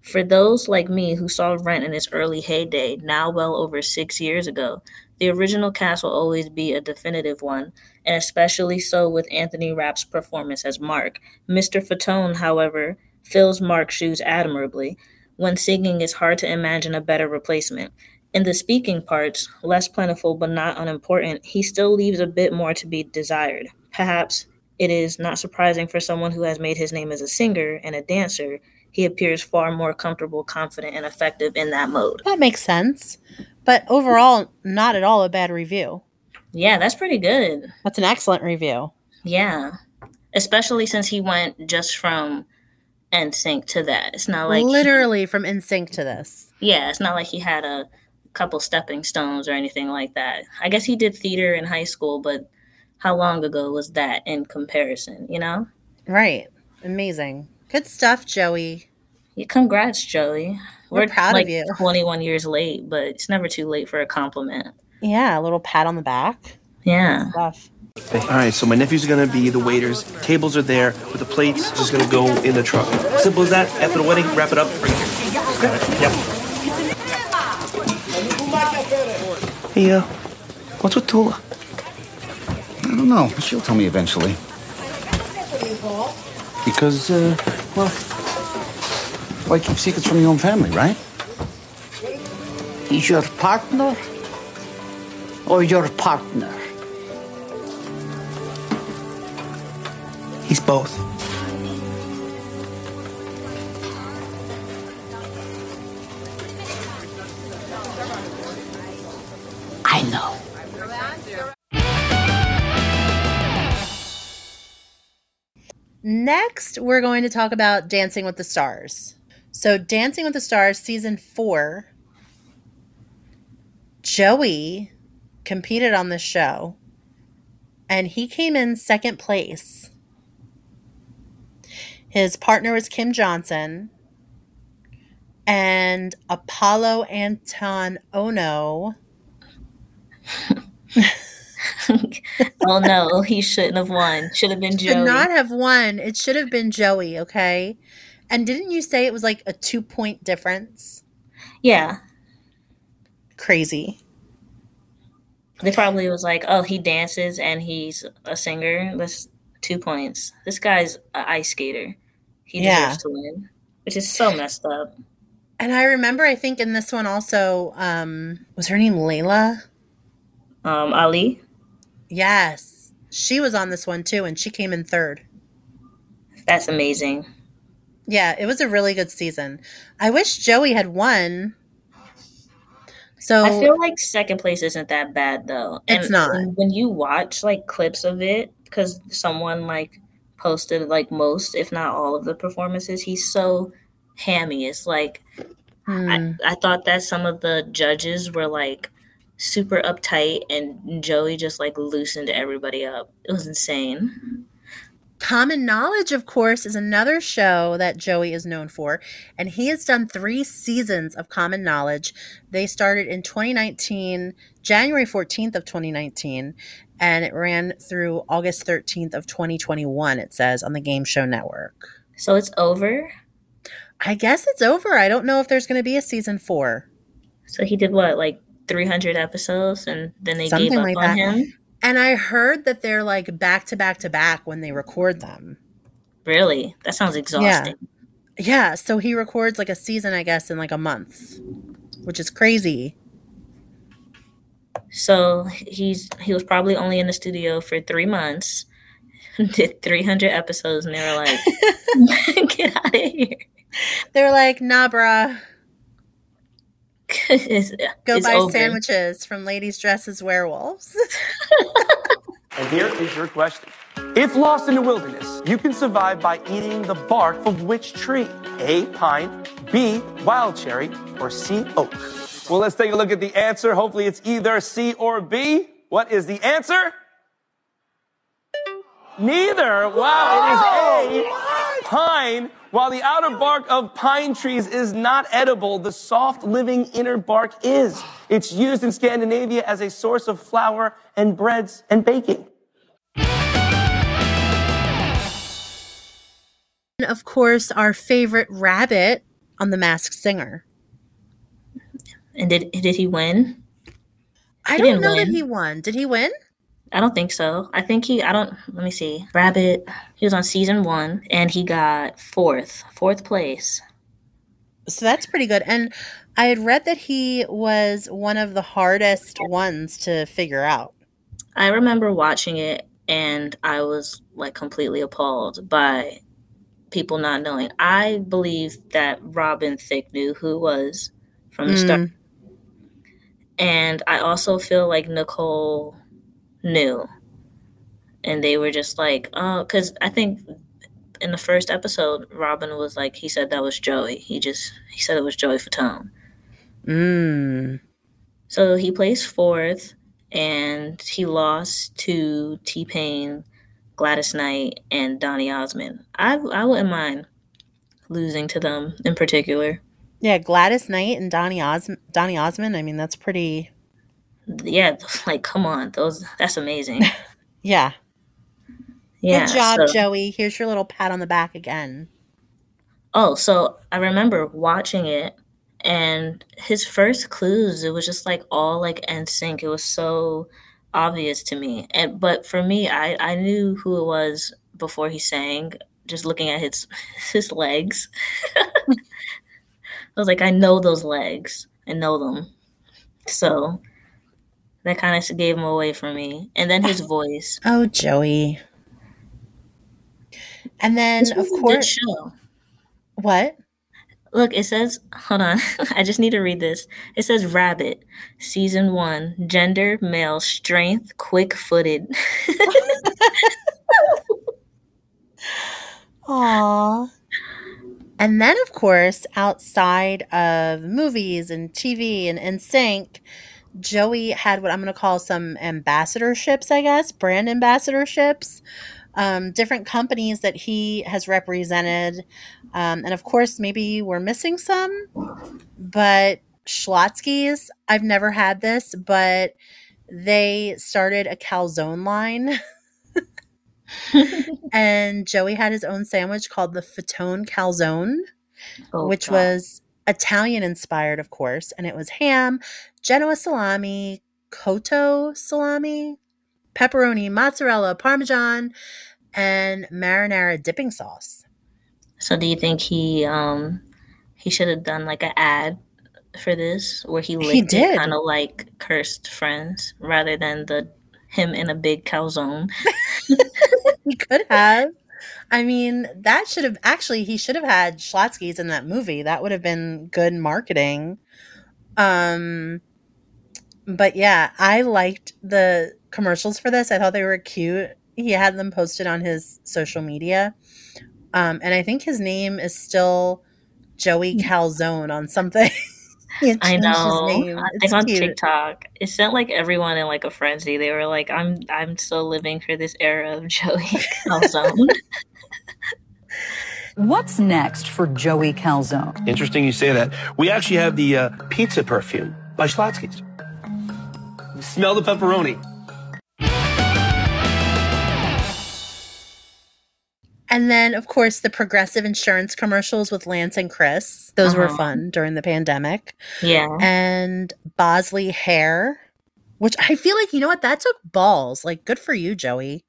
For those like me who saw Rent in its early heyday, now well over six years ago, the original cast will always be a definitive one, and especially so with Anthony Rapp's performance as Mark. Mr. Fatone, however, fills Mark's shoes admirably. When singing, it's hard to imagine a better replacement. In the speaking parts, less plentiful but not unimportant, he still leaves a bit more to be desired. Perhaps it is not surprising for someone who has made his name as a singer and a dancer. He appears far more comfortable, confident, and effective in that mode. That makes sense. But overall, not at all a bad review. Yeah, that's pretty good. That's an excellent review. Yeah. Especially since he went just from NSYNC to that. It's not like Literally from NSYNC to this. yeah, it's not like he had a couple stepping stones or anything like that. I guess he did theater in high school, but how long ago was that in comparison, you know? Right. Amazing. Good stuff, Joey. Yeah, congrats, Joey. We're proud of like you. 21 years late, but it's never too late for a compliment. Yeah, a little pat on the back. Yeah. Stuff. All right, so my nephew's gonna be the waiters. Tables are there with the plates. Just gonna go in the truck. Simple as that. After the wedding, wrap it up. Bring it. Got it. Yep. Hey, uh, what's with Tula? I don't know. She'll tell me eventually. Because, uh, well, why keep secrets from your own family, right? He's your partner or your partner? He's both. I know. Next, we're going to talk about Dancing with the Stars. So, Dancing with the Stars season four, Joey competed on this show and he came in second place. His partner was Kym Johnson and Apollo Anton Ohno. oh no, he shouldn't have won. Should have been Joey. Should not have won. It should have been Joey, okay? And didn't you say it was like a two point difference? yeah. Crazy. They probably was like, oh, he dances and he's a singer. That's two points. This guy's an ice skater. He Yeah. deserves to win, which is so messed up. And I remember, I think in this one also, um, was her name Laila? Um, Ali. Yes. She was on this one too, and she came in third. That's amazing. Yeah, it was a really good season. I wish Joey had won. So I feel like second place isn't that bad though. It's not. when- When you watch like clips of it, because someone like posted like most, if not all, of the performances, he's so hammy. It's like hmm, I, I thought that some of the judges were like super uptight, and Joey just like loosened everybody up. It was insane. Common Knowledge, of course, is another show that Joey is known for, and he has done three seasons of Common Knowledge. They started in 2019, January 14th of 2019, and it ran through August 13th of 2021. It says on the Game Show Network. So it's over. I guess it's over. I don't know if there's going to be a season four. So he did what, like 300 episodes, and then they Something gave up like on that. him. And I heard that they're like back to back to back when they record them. Really? That sounds exhausting. Yeah, yeah. so he records like a season, I guess, in like a month, which is crazy. So he's he was probably only in the studio for three months, did 300 episodes, and they were like, "Get out of here." They're like, nah, bruh, it's, go it's buy over. sandwiches from Ladies Dress as Werewolves. And here is your question. If lost in the wilderness, you can survive by eating the bark of which tree? A, pine, B, wild cherry, or C, oak? Well, let's take a look at the answer. Hopefully it's either C or B. What is the answer? Neither. Wow, it is A, pine. While the outer bark of pine trees is not edible, the soft living inner bark is. It's used in Scandinavia as a source of flour and breads and baking. and of course, our favorite rabbit on The Masked Singer. And did did he win? I He don't didn't know that he won. Did he win? I don't think so. I think he. I don't. Let me see. Rabbit. He was on season one, and he got fourth, fourth place. So that's pretty good. And I had read that he was one of the hardest ones to figure out. I remember watching it, and I was like completely appalled by people not knowing. I believe that Robin Thicke knew who was from the start. Mm. And I also feel like Nicole knew. And they were just like, oh, because I think in the first episode, Robin was like, he said that was Joey. He just, he said it was Joey Fatone. Mm. So he placed fourth and he lost to T-Pain, Gladys Knight, and Donny Osmond. I, I wouldn't mind losing to them in particular. Yeah, Gladys Knight and Donny Os- Donny Osmond. I mean, that's pretty. Yeah, like come on, those that's amazing. Yeah. Yeah. Good job, so- Joey. Here's your little pat on the back again. Oh, so I remember watching it and his first clues, it was just like all like NSYNC. It was so obvious to me. And but for me, I, I knew who it was before he sang, just looking at his his legs. I was like, I know those legs. I know them. So that kind of gave him away for me. And then his voice. Oh, Joey. And then, of was a good course, show. what? Look, it says, hold on. I just need to read this. It says Rabbit, season one, gender, male, strength, quick footed. Aww. And then, of course, outside of movies and TV and NSYNC, Joey had what I'm going to call some ambassadorships, I guess, brand ambassadorships, um, different companies that he has represented. Um, and of course, maybe we're missing some, but Schlotzsky's, I've never had this, but they started a calzone line. and Joey had his own sandwich called the Fatone Calzone, Oh, which God. was Italian inspired, of course, and it was ham, Genoa salami, cotto salami, pepperoni, mozzarella, parmesan, and marinara dipping sauce. So do you think he um he should have done like an ad for this where he licked did. kind of like cursed friends rather than the him in a big calzone? He could have. I mean, that should have actually he should have had Schlotzsky's in that movie. That would have been good marketing. Um but yeah, I liked the commercials for this. I thought they were cute. He had them posted on his social media. Um and I think his name is still Joey Calzone on something. He had I know. I It's think on cute. TikTok, it sent like everyone in like a frenzy. They were like, "I'm I'm still living for this era of Joey Calzone." What's next for Joey Calzone? Interesting you say that. We actually have the uh, pizza perfume by Schlotzsky's. Smell the pepperoni. And then, of course, the progressive insurance commercials with Lance and Chris. Those were Uh-huh. fun during the pandemic. yeah. And Bosley Hair, which I feel like, you know what? That took balls. Like, good for you, Joey.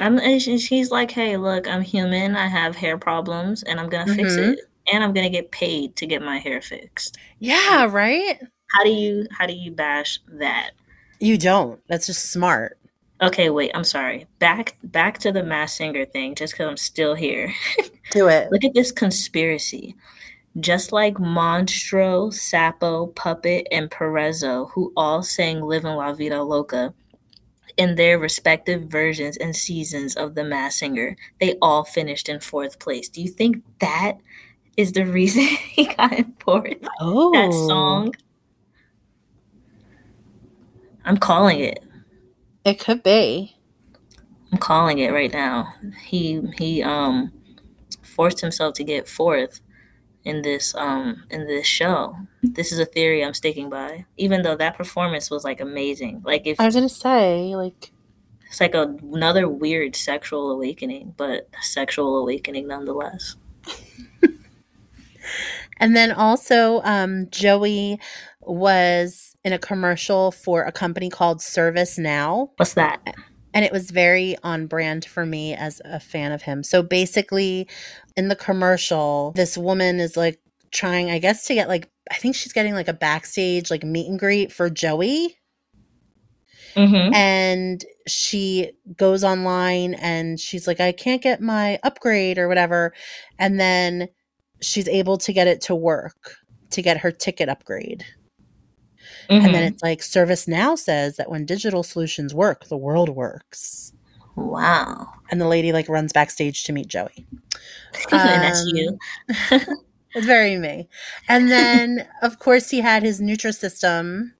I'm she's like, "Hey, look, I'm human. I have hair problems and I'm going to fix Mhm. it. And I'm going to get paid to get my hair fixed." Yeah, right? How do you how do you bash that? You don't. That's just smart. Okay, wait, I'm sorry. Back back to the Masked Singer thing just cuz I'm still here. Do it. Look at this conspiracy. Just like Monstro, Sapo, Puppet, and Perezzo, who all sang Livin' La Vida Loca in their respective versions and seasons of The Masked Singer, they all finished in fourth place. Do you think that is the reason he got in fourth? Oh. That song? I'm calling it. It could be. I'm calling it right now. He he um forced himself to get fourth in this um in this show. This is a theory I'm sticking by. Even though that performance was like amazing. Like if I was going to say, like, it's like a, another weird sexual awakening, but sexual awakening nonetheless. And then also, um, Joey was in a commercial for a company called ServiceNow. What's that? And it was very on brand for me as a fan of him. So basically, in the commercial, this woman is like trying, I guess, to get like, I think she's getting like a backstage like meet and greet for Joey. Mm-hmm. And she goes online and she's like, I can't get my upgrade or whatever. And then she's able to get it to work to get her ticket upgrade. And then Mhm. it's like ServiceNow says that when digital solutions work, the world works. Wow. And the lady like runs backstage to meet Joey. and that's you. Um, It's very me. And then of course he had his Nutrisystem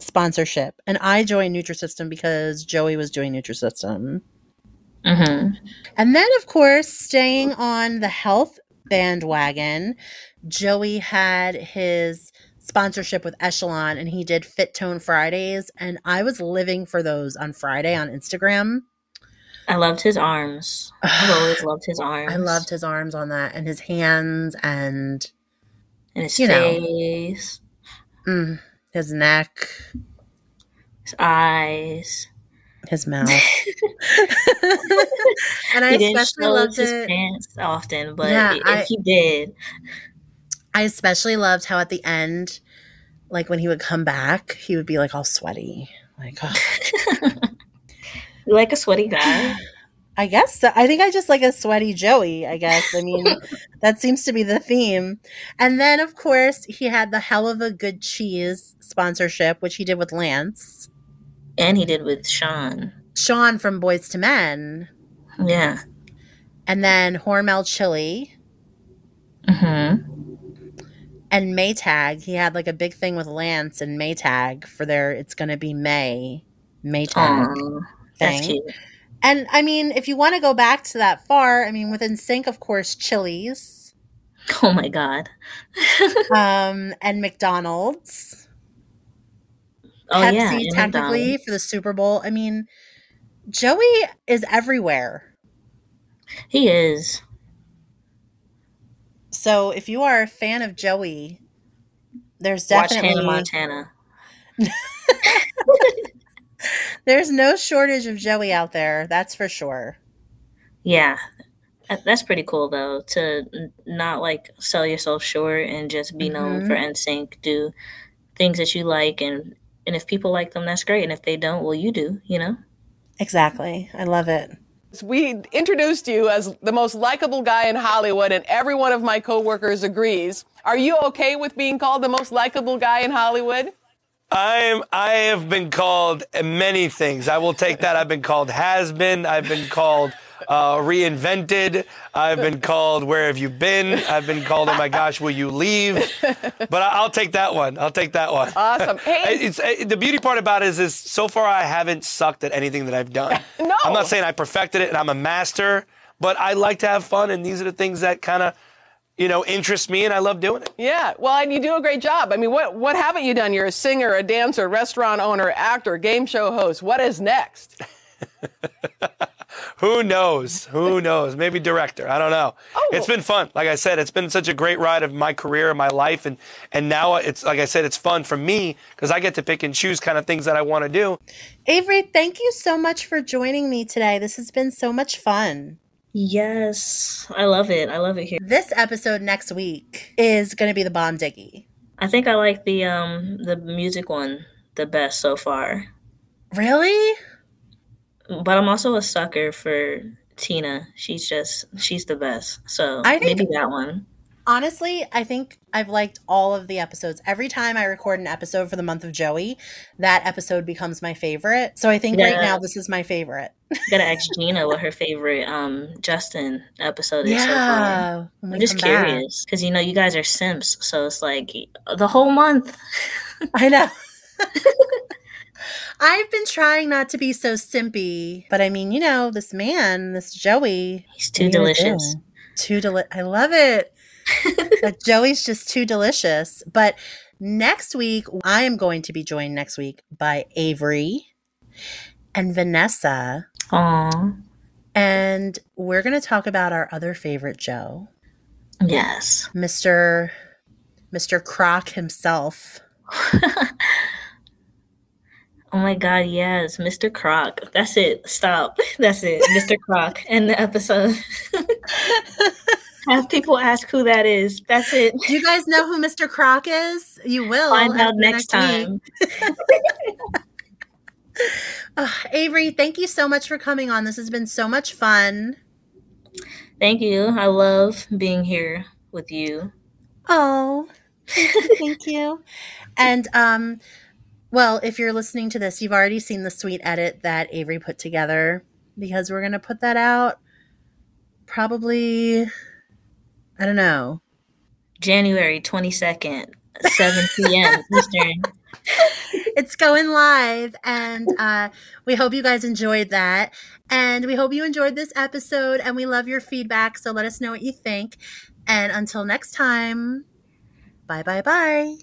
sponsorship. And I joined Nutrisystem because Joey was doing Nutrisystem. Mm-hmm. And then, of course, staying on the health bandwagon, Joey had his sponsorship with Echelon and he did Fit Tone Fridays. And I was living for those on Friday on Instagram. I loved his arms. I've always loved his arms. I loved his arms on that and his hands and and his you know. face, mm, his neck, his eyes. his mouth. and I especially loved his it. pants often, but Yeah, I- he did, I especially loved how at the end, like when he would come back, he would be like all sweaty. Like, oh. you like a sweaty guy. I guess so. I think I just like a sweaty Joey, I guess. I mean, that seems to be the theme. And then, of course, he had the Helluva Good Cheese sponsorship, which he did with Lance. And he did with Sean. Sean from Boyz II Men. Yeah. And then Hormel Chili Mm-hmm. And Maytag. He had like a big thing with Lance and Maytag for their it's gonna be May Maytag thing. cute. And I mean, if you want to go back to that far, I mean, with NSYNC, of course, Chili's, Oh my god. um, and McDonald's. Oh Pepsi, yeah, technically McDonald's. for the Super Bowl. I mean, Joey is everywhere. He is. So if you are a fan of Joey, there's definitely Watch Hannah Montana. there's no shortage of Joey out there. That's for sure. Yeah. That's pretty cool though to not like sell yourself short and just be known Mhm. for NSYNC. Do things that you like and and if people like them, that's great. And if they don't, well, you do. You know. Exactly. I love it. We introduced you as the most likable guy in Hollywood, and every one of my coworkers agrees. Are you okay with being called the most likable guy in Hollywood? I'm. I have been called many things. I will take that. I've been called has been. I've been called uh, reinvented. I've been called where have you been? I've been called oh my gosh, will you leave? But I'll take that one. I'll take that one. Awesome. Hey, It's uh, the beauty part about it is, is so far I haven't sucked at anything that I've done. No. I'm not saying I perfected it and I'm a master, but I like to have fun, and these are the things that kind of, you know, interest me, and I love doing it. Yeah, well, and you do a great job. I mean, what what haven't you done? You're a singer, a dancer, restaurant owner, actor, game show host. What is next? Who knows? Who knows? Maybe director. I don't know. Oh. It's been fun. Like I said, it's been such a great ride of my career and my life, and and now it's like I said, it's fun for me because I get to pick and choose kind of things that I want to do. Avery, thank you so much for joining me today. This has been so much fun. Yes, I love it. I love it here. This episode next week is going to be the Bomb Diggy. I think I like the um the music one the best so far. Really? But I'm also a sucker for Tina. She's just she's the best. So I think- maybe that one. Honestly, I think I've liked all of the episodes. Every time I record an episode for the month of Joey, that episode becomes my favorite. So I think right now this is my favorite. Gotta ask Gina what her favorite um Justin episode is so Yeah, far. I'm just curious because you know you guys are simps, so it's like the whole month. I know. I've been trying not to be so simpy, but I mean, you know, this man, this Joey, He's too what are you gonna delicious. Too deli- I love it. Joey's just too delicious. But next week, I am going to be joined next week by Avery and Vanessa, Aw, and we're going to talk about our other favorite Joe, yes. Mr. Mr. Croc himself. Oh my god, yes, Mr. Croc. That's it. Stop. That's it. Mr. Croc. End the episode. Have people ask who that is. That's it. Do you guys know who Mr. Croc is? You will Find out after next time. Ugh, Avery, thank you so much for coming on. This has been so much fun. Thank you. I love being here with you. Oh, thank you. And um, well, if you're listening to this, you've already seen the sweet edit that Avery put together because we're gonna put that out probably. I don't know. January 22nd, 7 p.m. Eastern. it's going live and uh, we hope you guys enjoyed that and we hope you enjoyed this episode and we love your feedback so let us know what you think and until next time bye bye bye